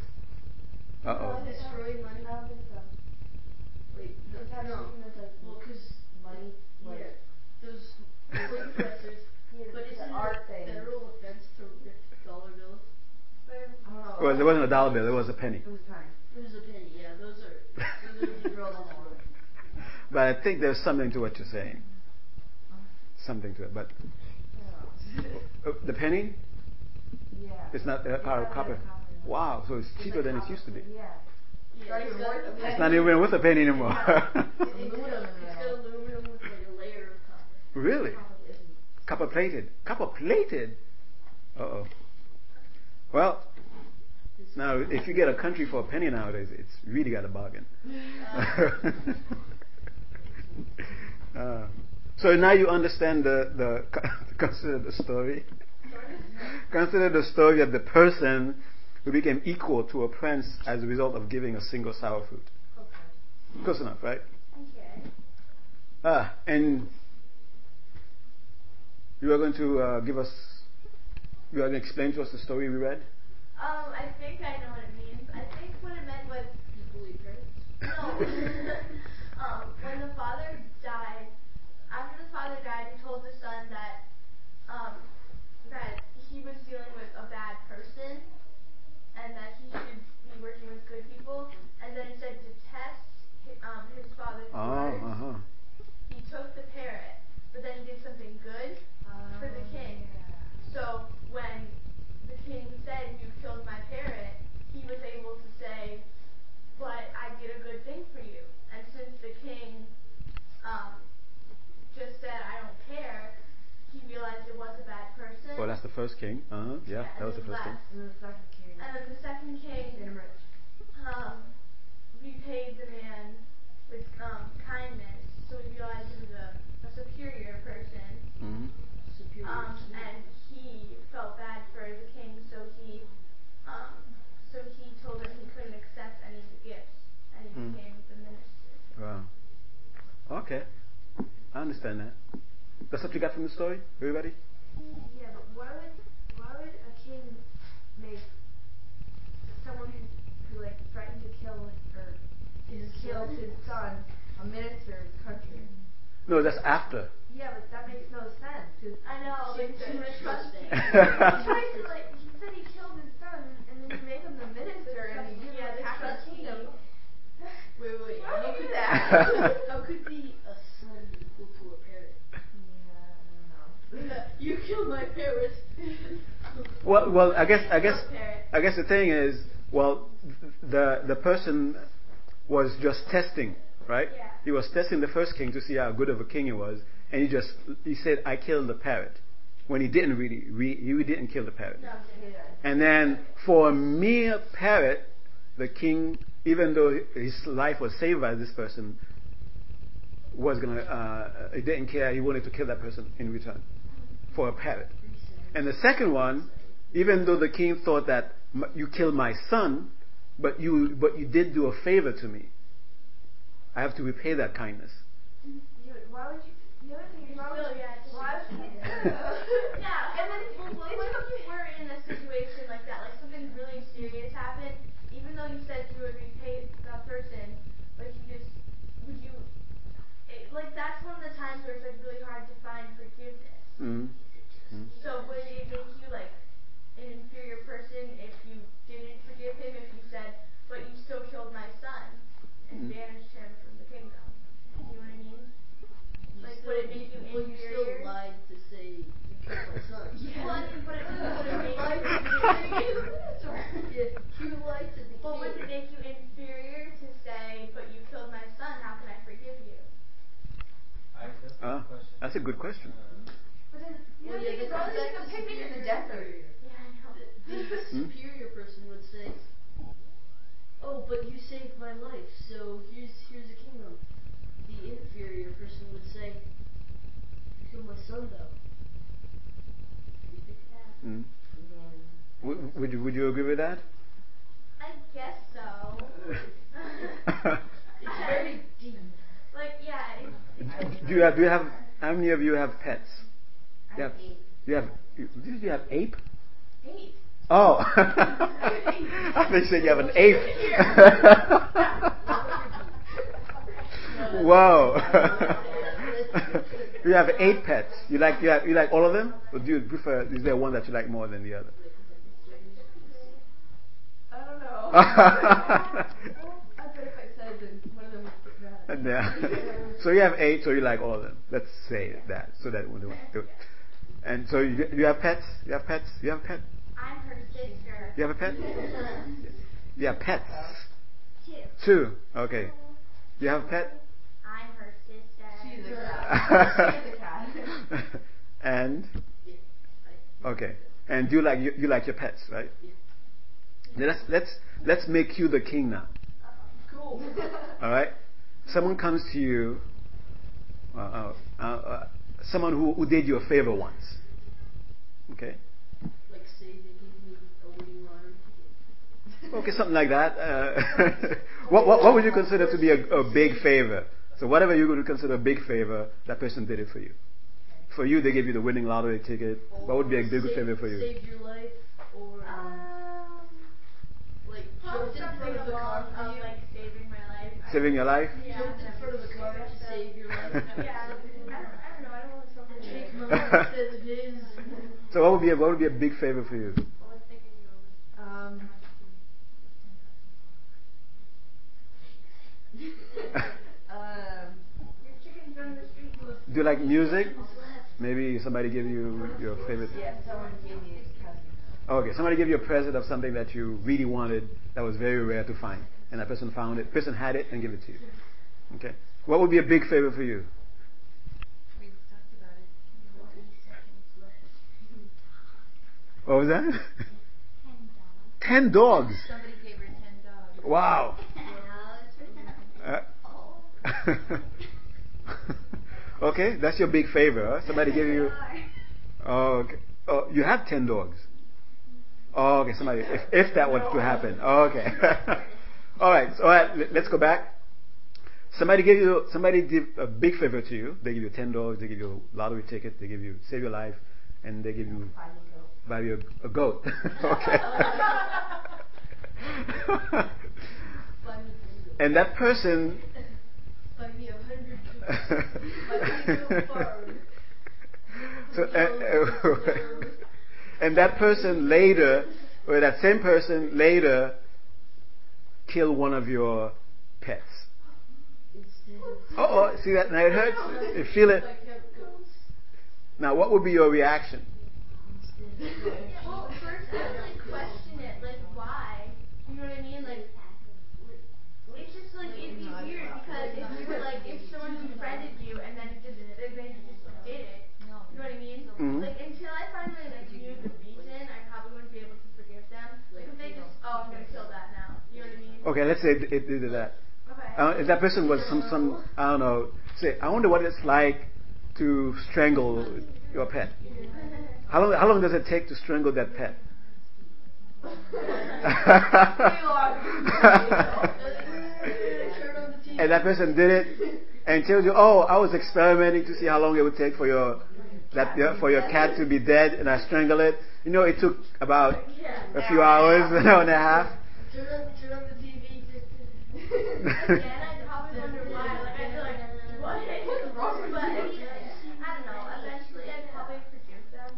No. Even if, like, Well, because money, like, yeah, those slave dressers. yeah, But the isn't art it a thing. federal offense to rip dollar bills? But I don't know. Well, it wasn't a dollar bill; it was a penny. It was a penny. It was a penny. Yeah, those are those are the girls. But I think there's something to what you're saying. Something to it, but Yeah. uh, the penny, Yeah. it's not uh, Yeah, power yeah, copper. copper. Wow, so it's It's cheaper like than it used to be. Yeah. Yeah, not it's even worth a a penny. It's not even worth a penny anymore. Aluminum it's got aluminum with like a layer of copper. really? Copper. Copper plated. Copper plated. Uh oh. Well, now if you get a country for a penny nowadays, it's really got a bargain. uh, so now you understand the, the consider the story. Consider the story of the person who became equal to a prince as a result of giving a single sour fruit. Close enough, right? Okay. Ah, and you are going to uh, give us, you are going to explain to us the story we read? Um, I think I know what it means. I think what it meant was People eat parrots. no. um, when the father died, after the father died, he told the son that um, that he was dealing with a bad person and that he should be working with good people. And then instead to test his, um, his father's Oh, words, uh huh. he took the parrot, but then he did something good for the king. So when the king said, "You killed my parrot," he was able to say, "But I did a good thing for you." And since the king um, just said, "I don't care," he realized it was a bad person. Well, that's the first king. Uh huh. Yeah, that was the then first king. And then the second king. And then the second king Made him rich. um, repaid the man with um, kindness, so he realized he was a, a superior person. hmm Superior. Um, and he felt bad for the king, so he um, so he told him he couldn't accept any of the gifts, and he Hmm. became the minister. Wow. Okay. I understand that. That's what you got from the story, everybody? Yeah, but why would why would a king make someone who, who like threatened to kill or His killed son? his son a minister of his country? No, that's after. Yeah, but that makes no sense because I know, Too- like too the, much the trust trusting. he tried to like he said he killed his son and then he made him the minister and he gave yeah, him the half the trustee. kingdom. Wait, wait, wait. Why would How you do could that? How could be a son equal to a parrot? Yeah, I don't know. you killed my parrot. Well, well, I guess, I guess, I guess the thing is, well, the the person was just testing, right? Yeah. He was testing the first king to see how good of a king he was, and he just he said, "I killed the parrot," when he didn't really, re, he didn't kill the parrot. No. And then for a mere parrot, the king, even though his life was saved by this person, was gonna, uh, he didn't care. He wanted to kill that person in return for a parrot. And the second one, even though the king thought that you killed my son, but you, but you did do a favor to me. I have to repay that kindness. Why would you? The other thing is why would Still, yeah, it's why would you? yeah, and then well, what if you were in a situation like that, like something really serious happened, even though you said you would repay that person, like you just would you, it, like that's one of the times where it's like really hard to find forgiveness. Mm. So would you like an inferior person if you didn't forgive him? If you said, but you still killed my son and Mhm. banished him from the kingdom? You know what I mean? You Like, still, would it make you well, you still inferior? lied to say you killed my son. Well, I mean, but it would it make Lied to you the king. Yeah, you lied to the Well, would it king. make you inferior to say, but you killed my son, how can I forgive you? I, that's a Ah, good question. That's a good question. But then the Well, yeah, thing is that's, why would you that's make a the picnic in the superior desert? Yeah, I know. The, the Hmm? superior person would say, "Oh, but you saved my life, so here's here's a kingdom." The inferior person would say, "You killed my son, though." Mm. W- would you would you agree with that? I guess so. It's very deep. like, yeah. It, it, do you have do you have how many of you have pets? I You have, you have did you have ape? Eight. Oh, I think you said you have an ape. Whoa. you have eight pets. You like you, have, you like all of them, or do you prefer? Is there one that you like more than the other? I don't know. I bet if I said then one of them would get mad at me. And yeah. so you have eight, so you like all of them. Let's say that, so that we do it. And so you, you have pets. You have pets. You have a pet. I'm her sister. You have a pet. You have pets. Two. Two. Okay. You have a pet. I'm her sister. She's a cat. She's a cat. and okay. And you like you, you like your pets, right? Now Let's let's let's make you the king now. Cool. All right. Someone comes to you. Uh, uh, uh, uh, someone who, who did you a favor once. Okay. Like say they give me a winning lottery ticket. Okay, something like that. Uh, what, what what would you consider to be a, a big favor? So whatever you would consider a big favor, that person did it for you. For you, they gave you the winning lottery ticket. What would be a big Save- favor for you? Saved your life, or um, Um, like jumped in front something of the car along for you. like saving my your life? Yeah. Jumped in of the car to save your life. Yeah. I don't, I don't know. I don't want something. Take my big. life instead of his. So what would be a, what would be a big favor for you? I was thinking you were- Um, um, Your chicken's running the street. Do you like music? Maybe somebody give you your favorite. yeah, someone gave me a present. Okay, somebody gave you a present of something that you really wanted that was very rare to find, and that person found it. Person had it and gave it to you. Okay. What would be a big favor for you? What was that? Ten dollars. Ten dogs. Somebody gave her ten dogs. Wow. Uh, okay, that's your big favor. Huh? Somebody gave you. Oh, okay. oh, you have ten dogs. Oh, okay. Somebody, if, if that was to happen. Oh, okay. all right. So, all right. let- Let's go back. Somebody give you. Somebody did a big favor to you. They give you ten dollars. They give you a lottery ticket. They give you save your life, and they give you buy you a, a goat. okay. and that person. Buy me a hundred goats. Buy me a farm. so, uh, and that person later, or that same person later, kill one of your pets. Instead Oh, oh, see that? Now it hurts. You feel it. I kept goats. Now, what would be your reaction? Well, first I would like question it, like why? You know what I mean? Like it's just like it'd be weird because if you were like if someone befriended you and then just then they just did it. You know what I mean? Mhm. Like until I finally like knew the reason, I probably wouldn't be able to forgive them. Like if they just oh I'm gonna kill that now. You know what I mean? Okay, let's say it, it did that. Okay. Uh, if that person was some, some, I don't know, say, I wonder what it's like to strangle your pet. How long, how long does it take to strangle that pet? Turn on the TV. and that person did it and tells you, "Oh, I was experimenting to see how long it would take for your that for your cat to be dead, and I strangled it. You know, it took about a few hours, an hour and a half. Turn on, turn on the TV. Again, I'd wonder why. Like I'd like, what? What's wrong with But I mean, I don't know. Eventually, I'd probably forgive them.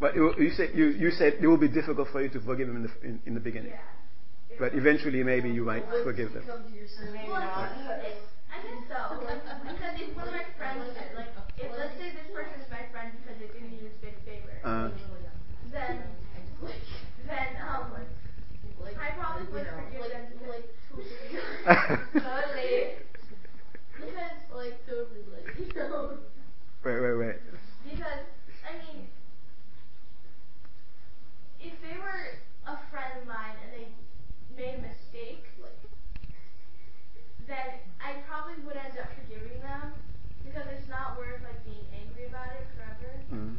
But you, you said you, you said it will be difficult for you to forgive them in the in, in the beginning. Yeah. But eventually, maybe you might forgive them. Come to your senses. Well, it's, I guess so. Because if one of my friends like, if let's say this person is my friend because they did me this big favor, Uh, then, then, um, I probably would forgive them like two, three times. Totally. Because, Like totally like you know. wait, wait, wait. because, I mean, if they were a friend of mine and they made a mistake, like, then I probably would end up forgiving them because it's not worth like being angry about it forever. Mm.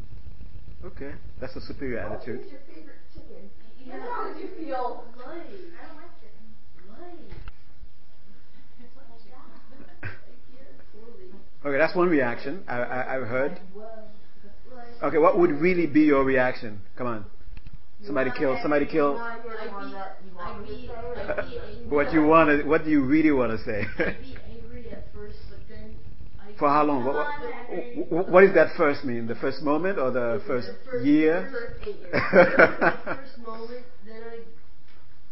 Okay, that's a superior attitude. Who's your favorite chicken? Yeah. How did you feel? Light. I don't like chicken. Light. Like that. Yeah, totally. Okay, that's one reaction I, I, I've heard. Okay, what would really be your reaction? Come on. Somebody kill. Somebody kill. Not your I'd one be- that you want I'd me to be- say. I'd be angry. What you want to? What do you really want to say? I'd be angry at first, but For how long? What, what, what, does that first mean? The first moment or the first, the first year? First years. the first moment, then I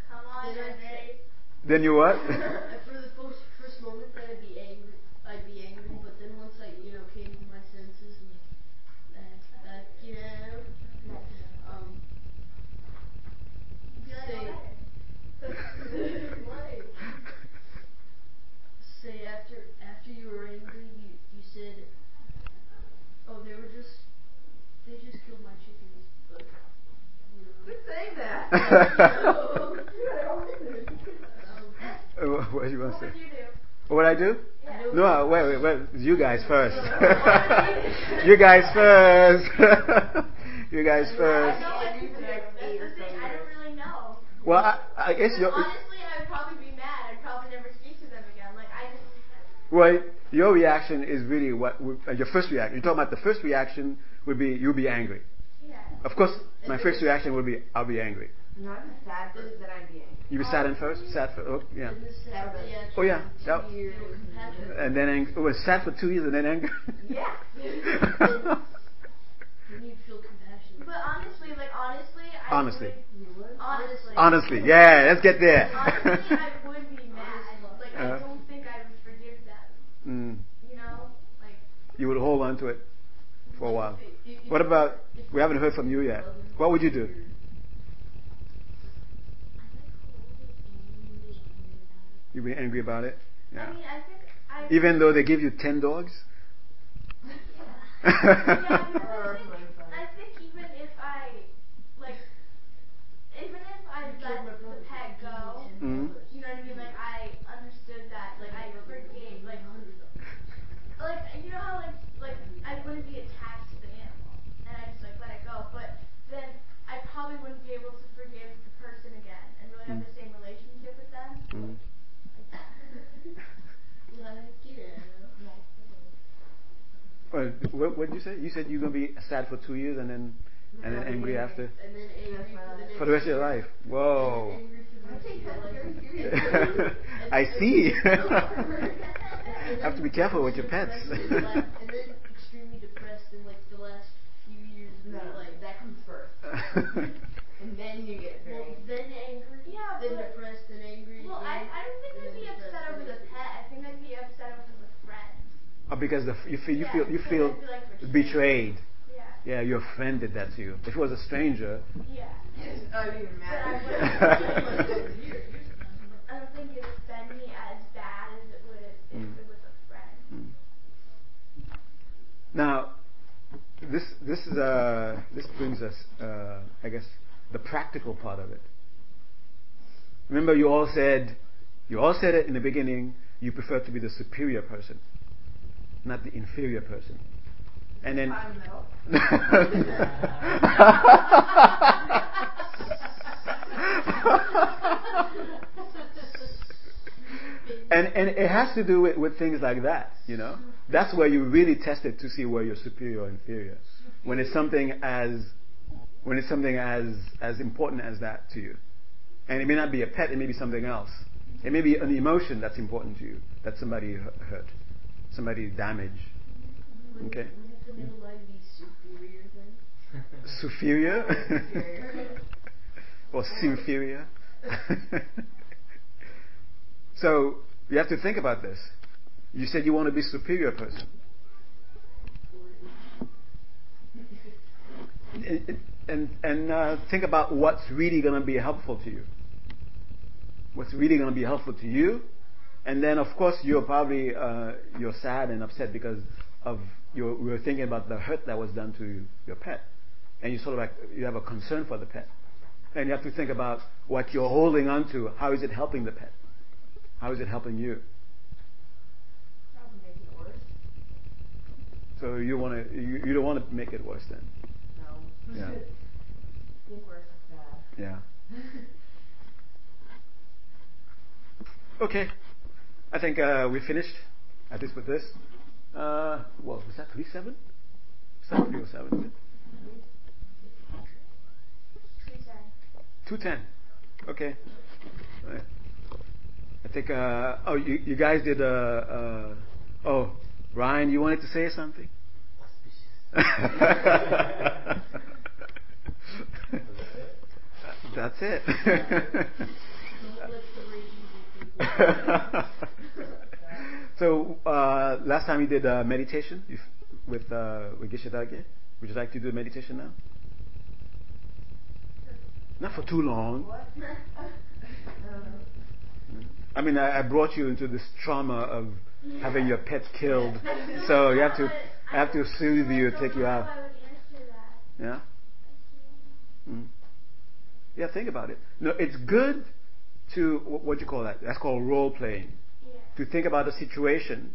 Come on, Then then you what? for the first first moment, then I'd be angry. I'd be angry, but then once I, you know, came to my senses and back, back, you know, um, You'd be like, Say- "Oh, like, say after after you were angry, you you said, oh, they were just they just killed my chickens, but you know. Quit saying that. Uh, what do you want to say? you do? What I do? Yeah. No, wait, wait, wait. You guys first. you guys first. you guys first. know what you do. That's the thing. I don't really know. Well, I, I guess your Honestly, I would probably be mad. I'd probably never speak to them again. Like I just. well, your reaction is really what uh, your first reaction. You're talking about the first reaction would be you'll be angry. Yeah. Of course, my first reaction would be I'll be angry. Not a sad person that I'm being. You were sad in first, sad for oh, yeah, Then the sad Oh, yeah. to That- your and then ang- it was sad for two years and then anger. Yeah. Then you feel compassion. But honestly, like honestly, I Honestly. would. would Honestly. Honestly, yeah, let's get there. Honestly, I would be mad. Like I Uh. don't think I would forgive them. mm, You know, like. you would hold on to it for a while. If- if- What about? We haven't heard from you yet. What would you do? You'd be angry about it. I Yeah. mean, I I. Even though they give you ten dogs. yeah, because I think, I think even if I, like, even if I let the pet go, Mhm. you know what I mean? Like, I understood that, like, I forgave, like, like, you know how, like, like, I wouldn't be attached to the animal, and I just, like, let it go, but then I probably wouldn't be able to forgive the person again and really have Mm. the same relationship with them. Mm. Like that. Like, you know. Well, what, what did you say? You said you're gonna be sad for two years and then and then angry after And then angry for the for the rest of your life. Whoa. And then angry for the I rest take of your that life. very seriously. I see. Have to be careful with your pets. depressed in and then extremely depressed in like the last few years of No, your life. that comes first. And then you get very. Well, then angry, Yeah, then depressed, and angry. Well, I, I don't think and I'd then be depressed, upset over then the angry. pet. I think I'd be upset over the friend. Oh, because the, you feel you Yeah, feel you because feel like, betrayed. Yeah. Yeah, your friend did that to you. If it was a stranger, Yeah. I'm even But I wouldn't. I don't think it would offend me as bad as it would if Mm. it was a friend. Mm. Now, this this is uh this brings us uh, I guess the practical part of it. Remember, you all said you all said it in the beginning. You prefer to be the superior person, not the inferior person. And then Caught in the middle. and and it has to do with, with things like that, you know. That's where you really test it to see where you're superior or inferior. When it's something as when it's something as as important as that to you, and it may not be a pet, it may be something else. It may be an emotion that's important to you that somebody hurt, somebody. Wouldn't- Okay. Wouldn't the middle line be superior? Superior Superior. or inferior. so you have to think about this. You said you want to be superior person. and and, and uh, think about what's really going to be helpful to you. What's really going to be helpful to you, and then of course you're probably uh, you're sad and upset because of you're, you're thinking about the hurt that was done to your pet, and you sort of like you have a concern for the pet, and you have to think about what you're holding on to. How is it helping the pet? How is it helping you? Probably make it worse. So you want to you, you don't want to make it worse then. No. Yeah. think worse is bad. Yeah. Okay. I think uh, we finished, at least with this. Uh, well, was that 37? Is that 307? Is it? Two ten. Okay. All right. I think, uh, oh, you, you guys did, uh, uh, oh, Ryan. You wanted to say something? That's it. so uh, last time you did uh, meditation with uh, with Geshe Dage. Would you like to do a meditation now? Not for too long. I mean, I, I brought you into this trauma of having your pet killed, so you have to I have to soothe you, take you out. Yeah. Mm. Yeah, think about it. No, it's good to what do you call that? That's called role playing. Yeah. To think about a situation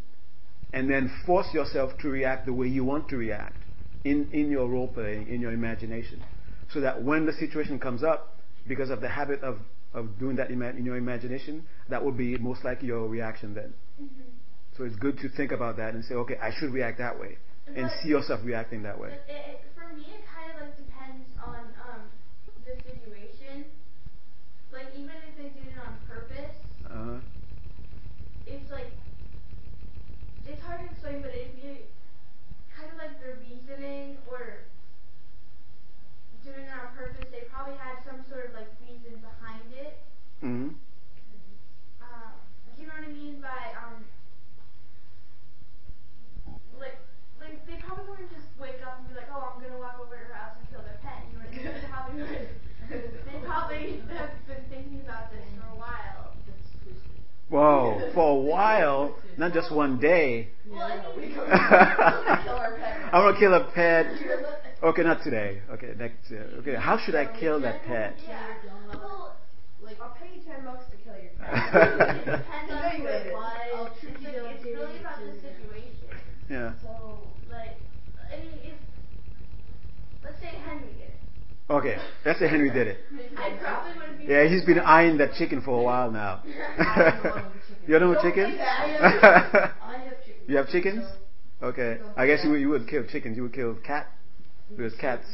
and then force yourself to react the way you want to react in, in your role playing, in your imagination. So that when the situation comes up, because of the habit of, of doing that in your imagination, that will be most likely your reaction then. Mm-hmm. So it's good to think about that and say, okay, I should react that way. And But- see yourself reacting that way. It, it, for me, it kind of like depends on um, the situation. Like even if they did it on purpose, Uh-huh. it's like it's explain, but if you kind of like the reasoning or doing it on purpose, they probably had some sort of like reason behind it. hmm Um, you know what I mean by um, like like they probably wouldn't just wake up and be like, oh, I'm gonna walk over to her house and kill their pet. You know what I mean? They probably would. They probably have been thinking about this for a while. Whoa, for a while, not just one day. Well, I mean, I want to kill a pet. Okay, not today. Okay, next. Uh, okay, how should I kill that pet? yeah. Well, Like, I'll pay you ten bucks to kill your it cat. depends on who it was. It's, trick like, it's really about the situation. Yeah. So, like, I mean, if let's say Henry did it, Okay, let's say Henry did it. I probably wouldn't be. Yeah, he's been eyeing that chicken for a while now. you don't know chicken? I have chickens. you have chickens? Okay, I guess you would, you would kill chickens. You would kill cat. Because cats.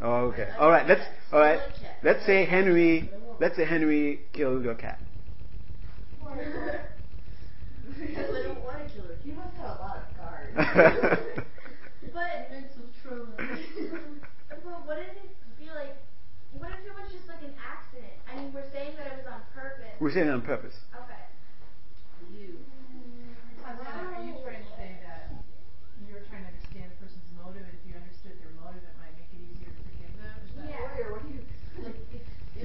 Oh, okay. All right. Let's. All right. Let's say Henry. Let's say Henry killed your cat. Because I don't want to kill her. You must have a lot of scars. But Mental trauma. But what if it be like? What if it was just like an accident? I mean, we're saying that it was on purpose. We're saying it on purpose. Okay. you. Tatiana, are you trying to say that you're trying to understand a person's motive, and if you understood their motive, it might make it easier to forgive them? Is that Yeah. Warrior, what do you? Like,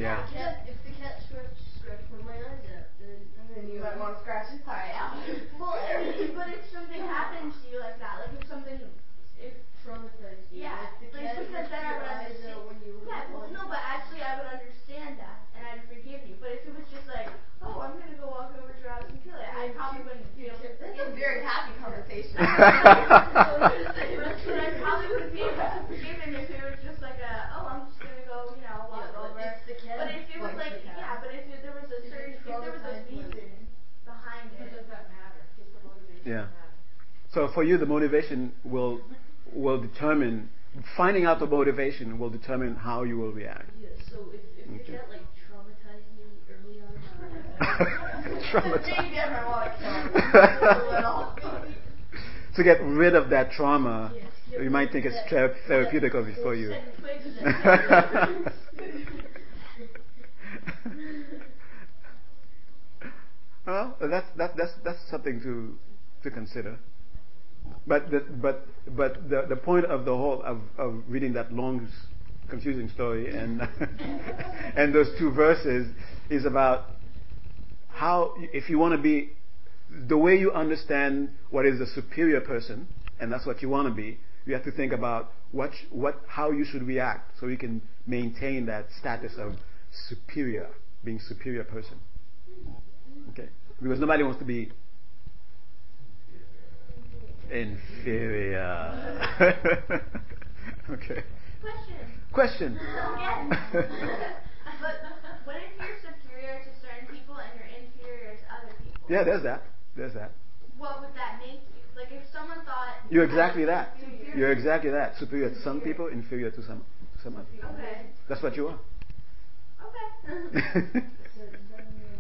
if, if Yeah. if the cat scratched, scratched one of my eyes out, then And then you might want to scratch his eye out. Well, I mean, but if something happens to you like that, like if something, if traumatized you. Yeah, Like the like, cat because ripped then I your would eyes understand- out when you were yeah, well, no, but actually I would understand that and I'd forgive you. But if it was just like, oh, I'm gonna go walk over to your house and kill it, I probably wouldn't feel. This is a very happy conversation. But I probably wouldn't be able to forgive him if it was just like a, oh, I'm just gonna go, you know, walk Yeah, but over. if the cat But if it was bites like, the cat, yeah, but if it, there was a If it certain, if there was a traumatized one. reason behind But it. does that matter? Does the motivation Yeah. matter? So for you, the motivation will will determine. Finding out the motivation will determine how you will react. Yeah, so if, if Okay. like traumatized me early on in Traumatized. Maybe I might want to kill him. A little. to get rid of that trauma, Yes, you might think it's that therapeutic for you. Well, that's that, that's that's something to to consider. But the, but but the the point of the whole of, of reading that long, confusing story and and those two verses is about how if you want to be the way you understand what is a superior person, and that's what you want to be, you have to think about what what how you should react so you can maintain that status of superior, being superior person. Okay, because nobody wants to be inferior. okay. Question. Question. But what if you're superior to certain people and you're inferior to other people? Yeah, there's that. There's that. What would that make you? Like if someone thought You're exactly that. Superior. You're exactly that. Superior to some people, inferior to some to some others. Okay. That's what you are. Okay.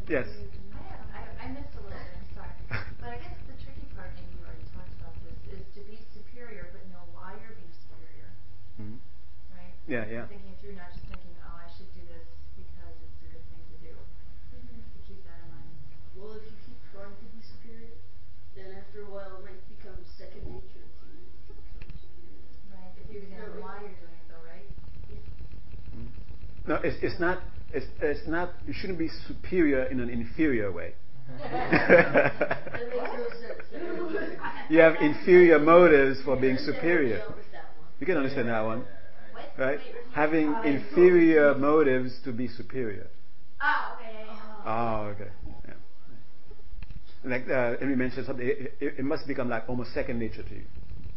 yes. I, have, I, I missed a little bit, I'm sorry. But I guess the tricky part, and you already talked about this, Yeah, yeah. Thinking through, not just thinking, oh, I should do this because it's a good thing to do. Mm-hmm. To keep that in mind. Well, if you keep trying to be superior, then after a while it might become second nature to you to become superior. Right. If you examine why you're doing it, though, right? No, it's, it's not. It's, it's not. You shouldn't be superior in an inferior way. That makes no sense. That doesn't make sense. you have inferior motives for being superior. help with that one. You can understand that one, What? Right? Wait, repeat. Having inferior motives to be superior. Oh, okay, yeah, yeah. Oh, okay. Yeah. Like uh, Henry mentioned something, it, it, it must become like almost second nature to you.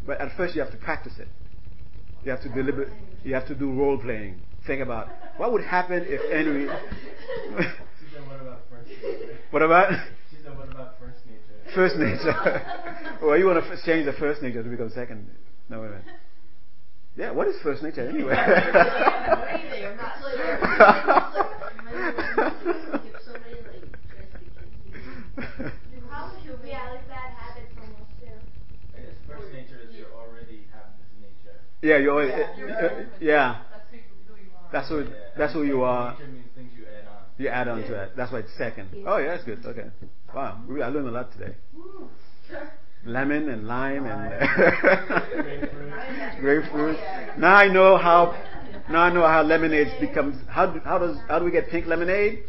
But at first, you have to practice it. You have to deliberate. You have to do role playing. Think about what would happen if Henry. What about first nature? what about She said, what about first nature? first nature? well, you want to f- change the first nature to become second. No, wait a minute. Yeah, what is first nature anyway? Anything, I'm not like, it's like, if somebody like tries to kill you, How would yeah, like bad habits almost too. I guess first nature is you already have this nature. yeah, you always. Yeah, you're uh, yeah, That's who, who you are. that's who. Yeah, That's who you are. Nature means things you add on. You add on to that. That's why it's second. Oh, yeah, that's good. Okay. Wow, we, I learned a lot today. Lemon and lime and Grapefruit. Oh, grapefruit. Now I know how. Now I know how lemonade becomes. How do, how does how do we get pink lemonade?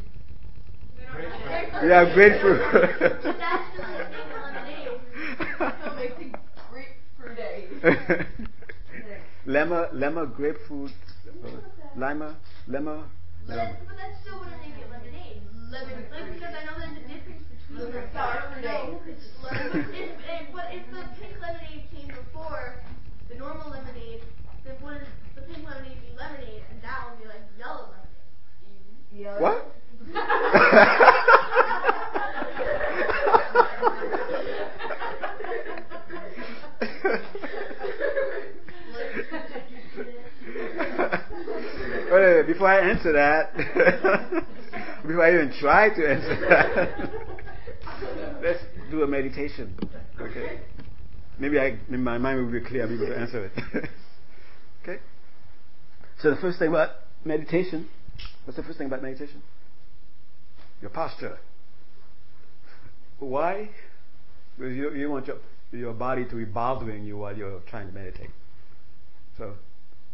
Yeah, grapefruit. But that's the same thing with lemonade. So makes it grapefruit day. lemma lemma grapefruit. Uh, lima lemma. But, but that still wouldn't make it lemonade. Lemon, like, because I know there's a difference. No, it's lemon. if, if, but if the pink lemonade came before the normal lemonade, then wouldn't the pink lemonade be lemonade and that would be like yellow lemonade? What? Wait, wait, before I answer that, before I even try to answer that, do a meditation. Okay? Maybe I, maybe my mind will be clear. I'll be able to answer it. okay? So the first thing about meditation, what's the first thing about meditation? Your posture. Why? Because you, you want your, your body to be bothering you while you're trying to meditate. So,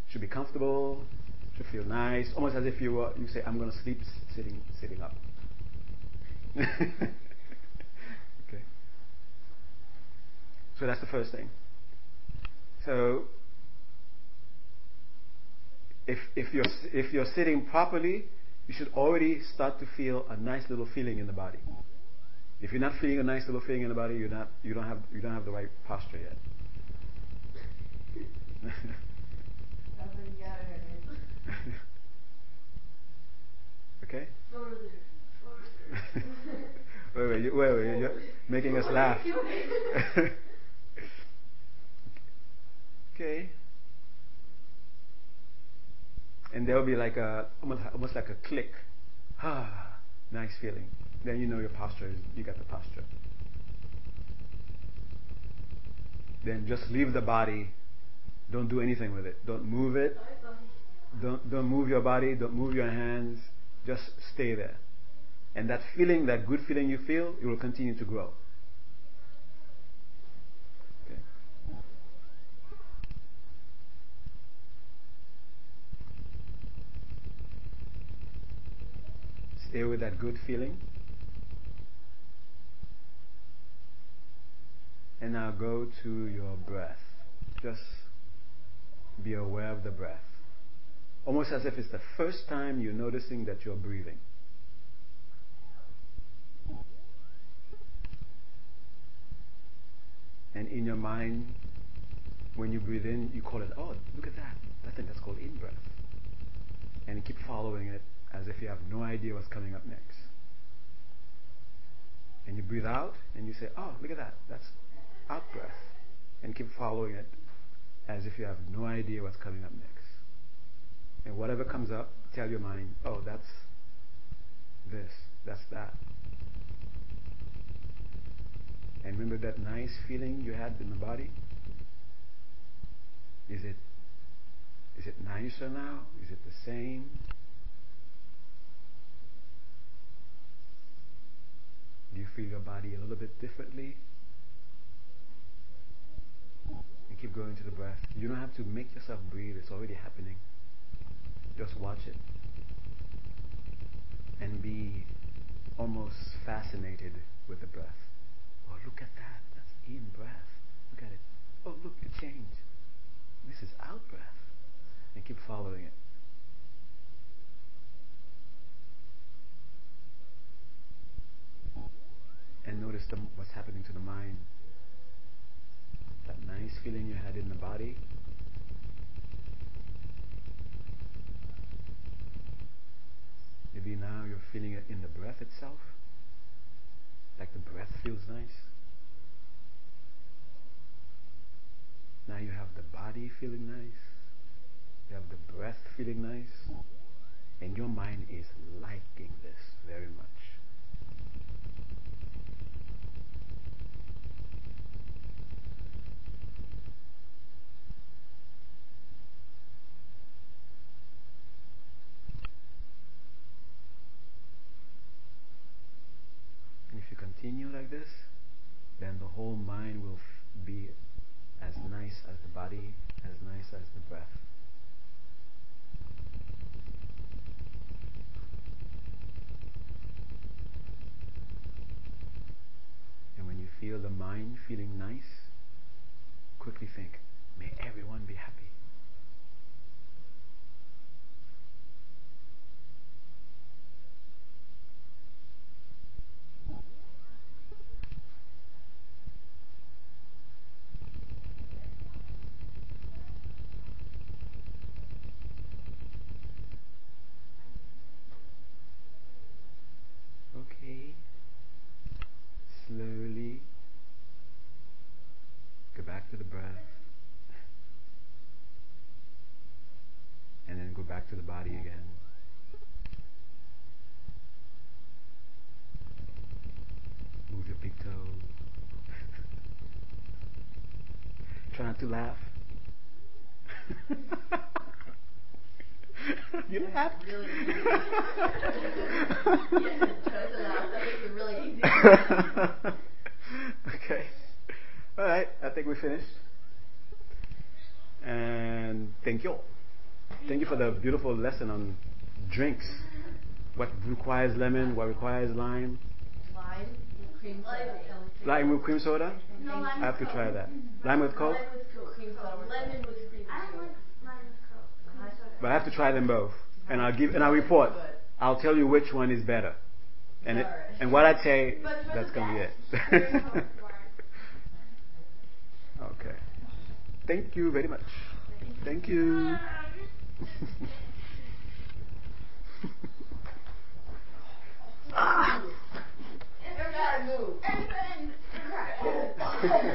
should be comfortable, should feel nice, almost as if you were, you say, I'm going to sleep sitting, sitting up. okay. So that's the first thing. So, if, if, you're, if you're sitting properly, you should already start to feel a nice little feeling in the body. If you're not feeling a nice little feeling in the body, you're not, you, don't have, you don't have the right posture yet. okay? wait, wait, wait, wait, you're making us laugh. okay. And there'll be like a almost almost like a click. Ah, nice feeling. Then you know your posture is you got the posture. Then just leave the body. Don't do anything with it. Don't move it. Don't don't move your body. Don't move your hands. Just stay there. And that feeling, that good feeling you feel, it will continue to grow. Okay. Stay with that good feeling. And now go to your breath. Just be aware of the breath. Almost as if it's the first time you're noticing that you're breathing. And in your mind, when you breathe in, you call it, oh, look at that. I think that's called in breath. And keep following it as if you have no idea what's coming up next. And you breathe out and you say, oh, look at that. That's out breath. And keep following it as if you have no idea what's coming up next. And whatever comes up, tell your mind, oh, that's this, that's that. And remember that nice feeling you had in the body? Is it Is it nicer now? Is it the same? Do you feel your body a little bit differently? And keep going to the breath. You don't have to make yourself breathe, it's already happening. Just watch it. And be almost fascinated with the breath. Oh, look at that. That's in breath. Look at it. Oh, look, it changed. This is out breath. And keep following it. And notice the, what's happening to the mind. That nice feeling you had in the body. Maybe now you're feeling it in the breath itself. Like the breath feels nice. Now you have the body feeling nice. You have the breath feeling nice. And your mind is liking this very much. And if you continue like this, then the whole mind will be as nice as the body, as nice as the breath. And when you feel the mind feeling nice, quickly think, may everyone be happy. Okay. Slowly go back to the breath. And then go back to the body again. Move your big toe. Try not to laugh. you laughed. Really easy. yes, try to laugh. That makes it really easy. okay. All right. I think we finished. And thank you all. Thank you for the beautiful lesson on drinks. What requires lemon? What requires lime? Lime with cream soda. Lime with cream soda? No, lime I have to with try that. Lime with Coke? Lime with Coke. Cream soda. Lemon with cream I don't like lime with Coke. Cream soda. But I have to try them both. And I'll give and I'll report. I'll tell you which one is better. And it, and what I say, that's gonna be it. drink Coke lime. okay. Thank you very much. Thank you. ah. Everybody move. Everybody,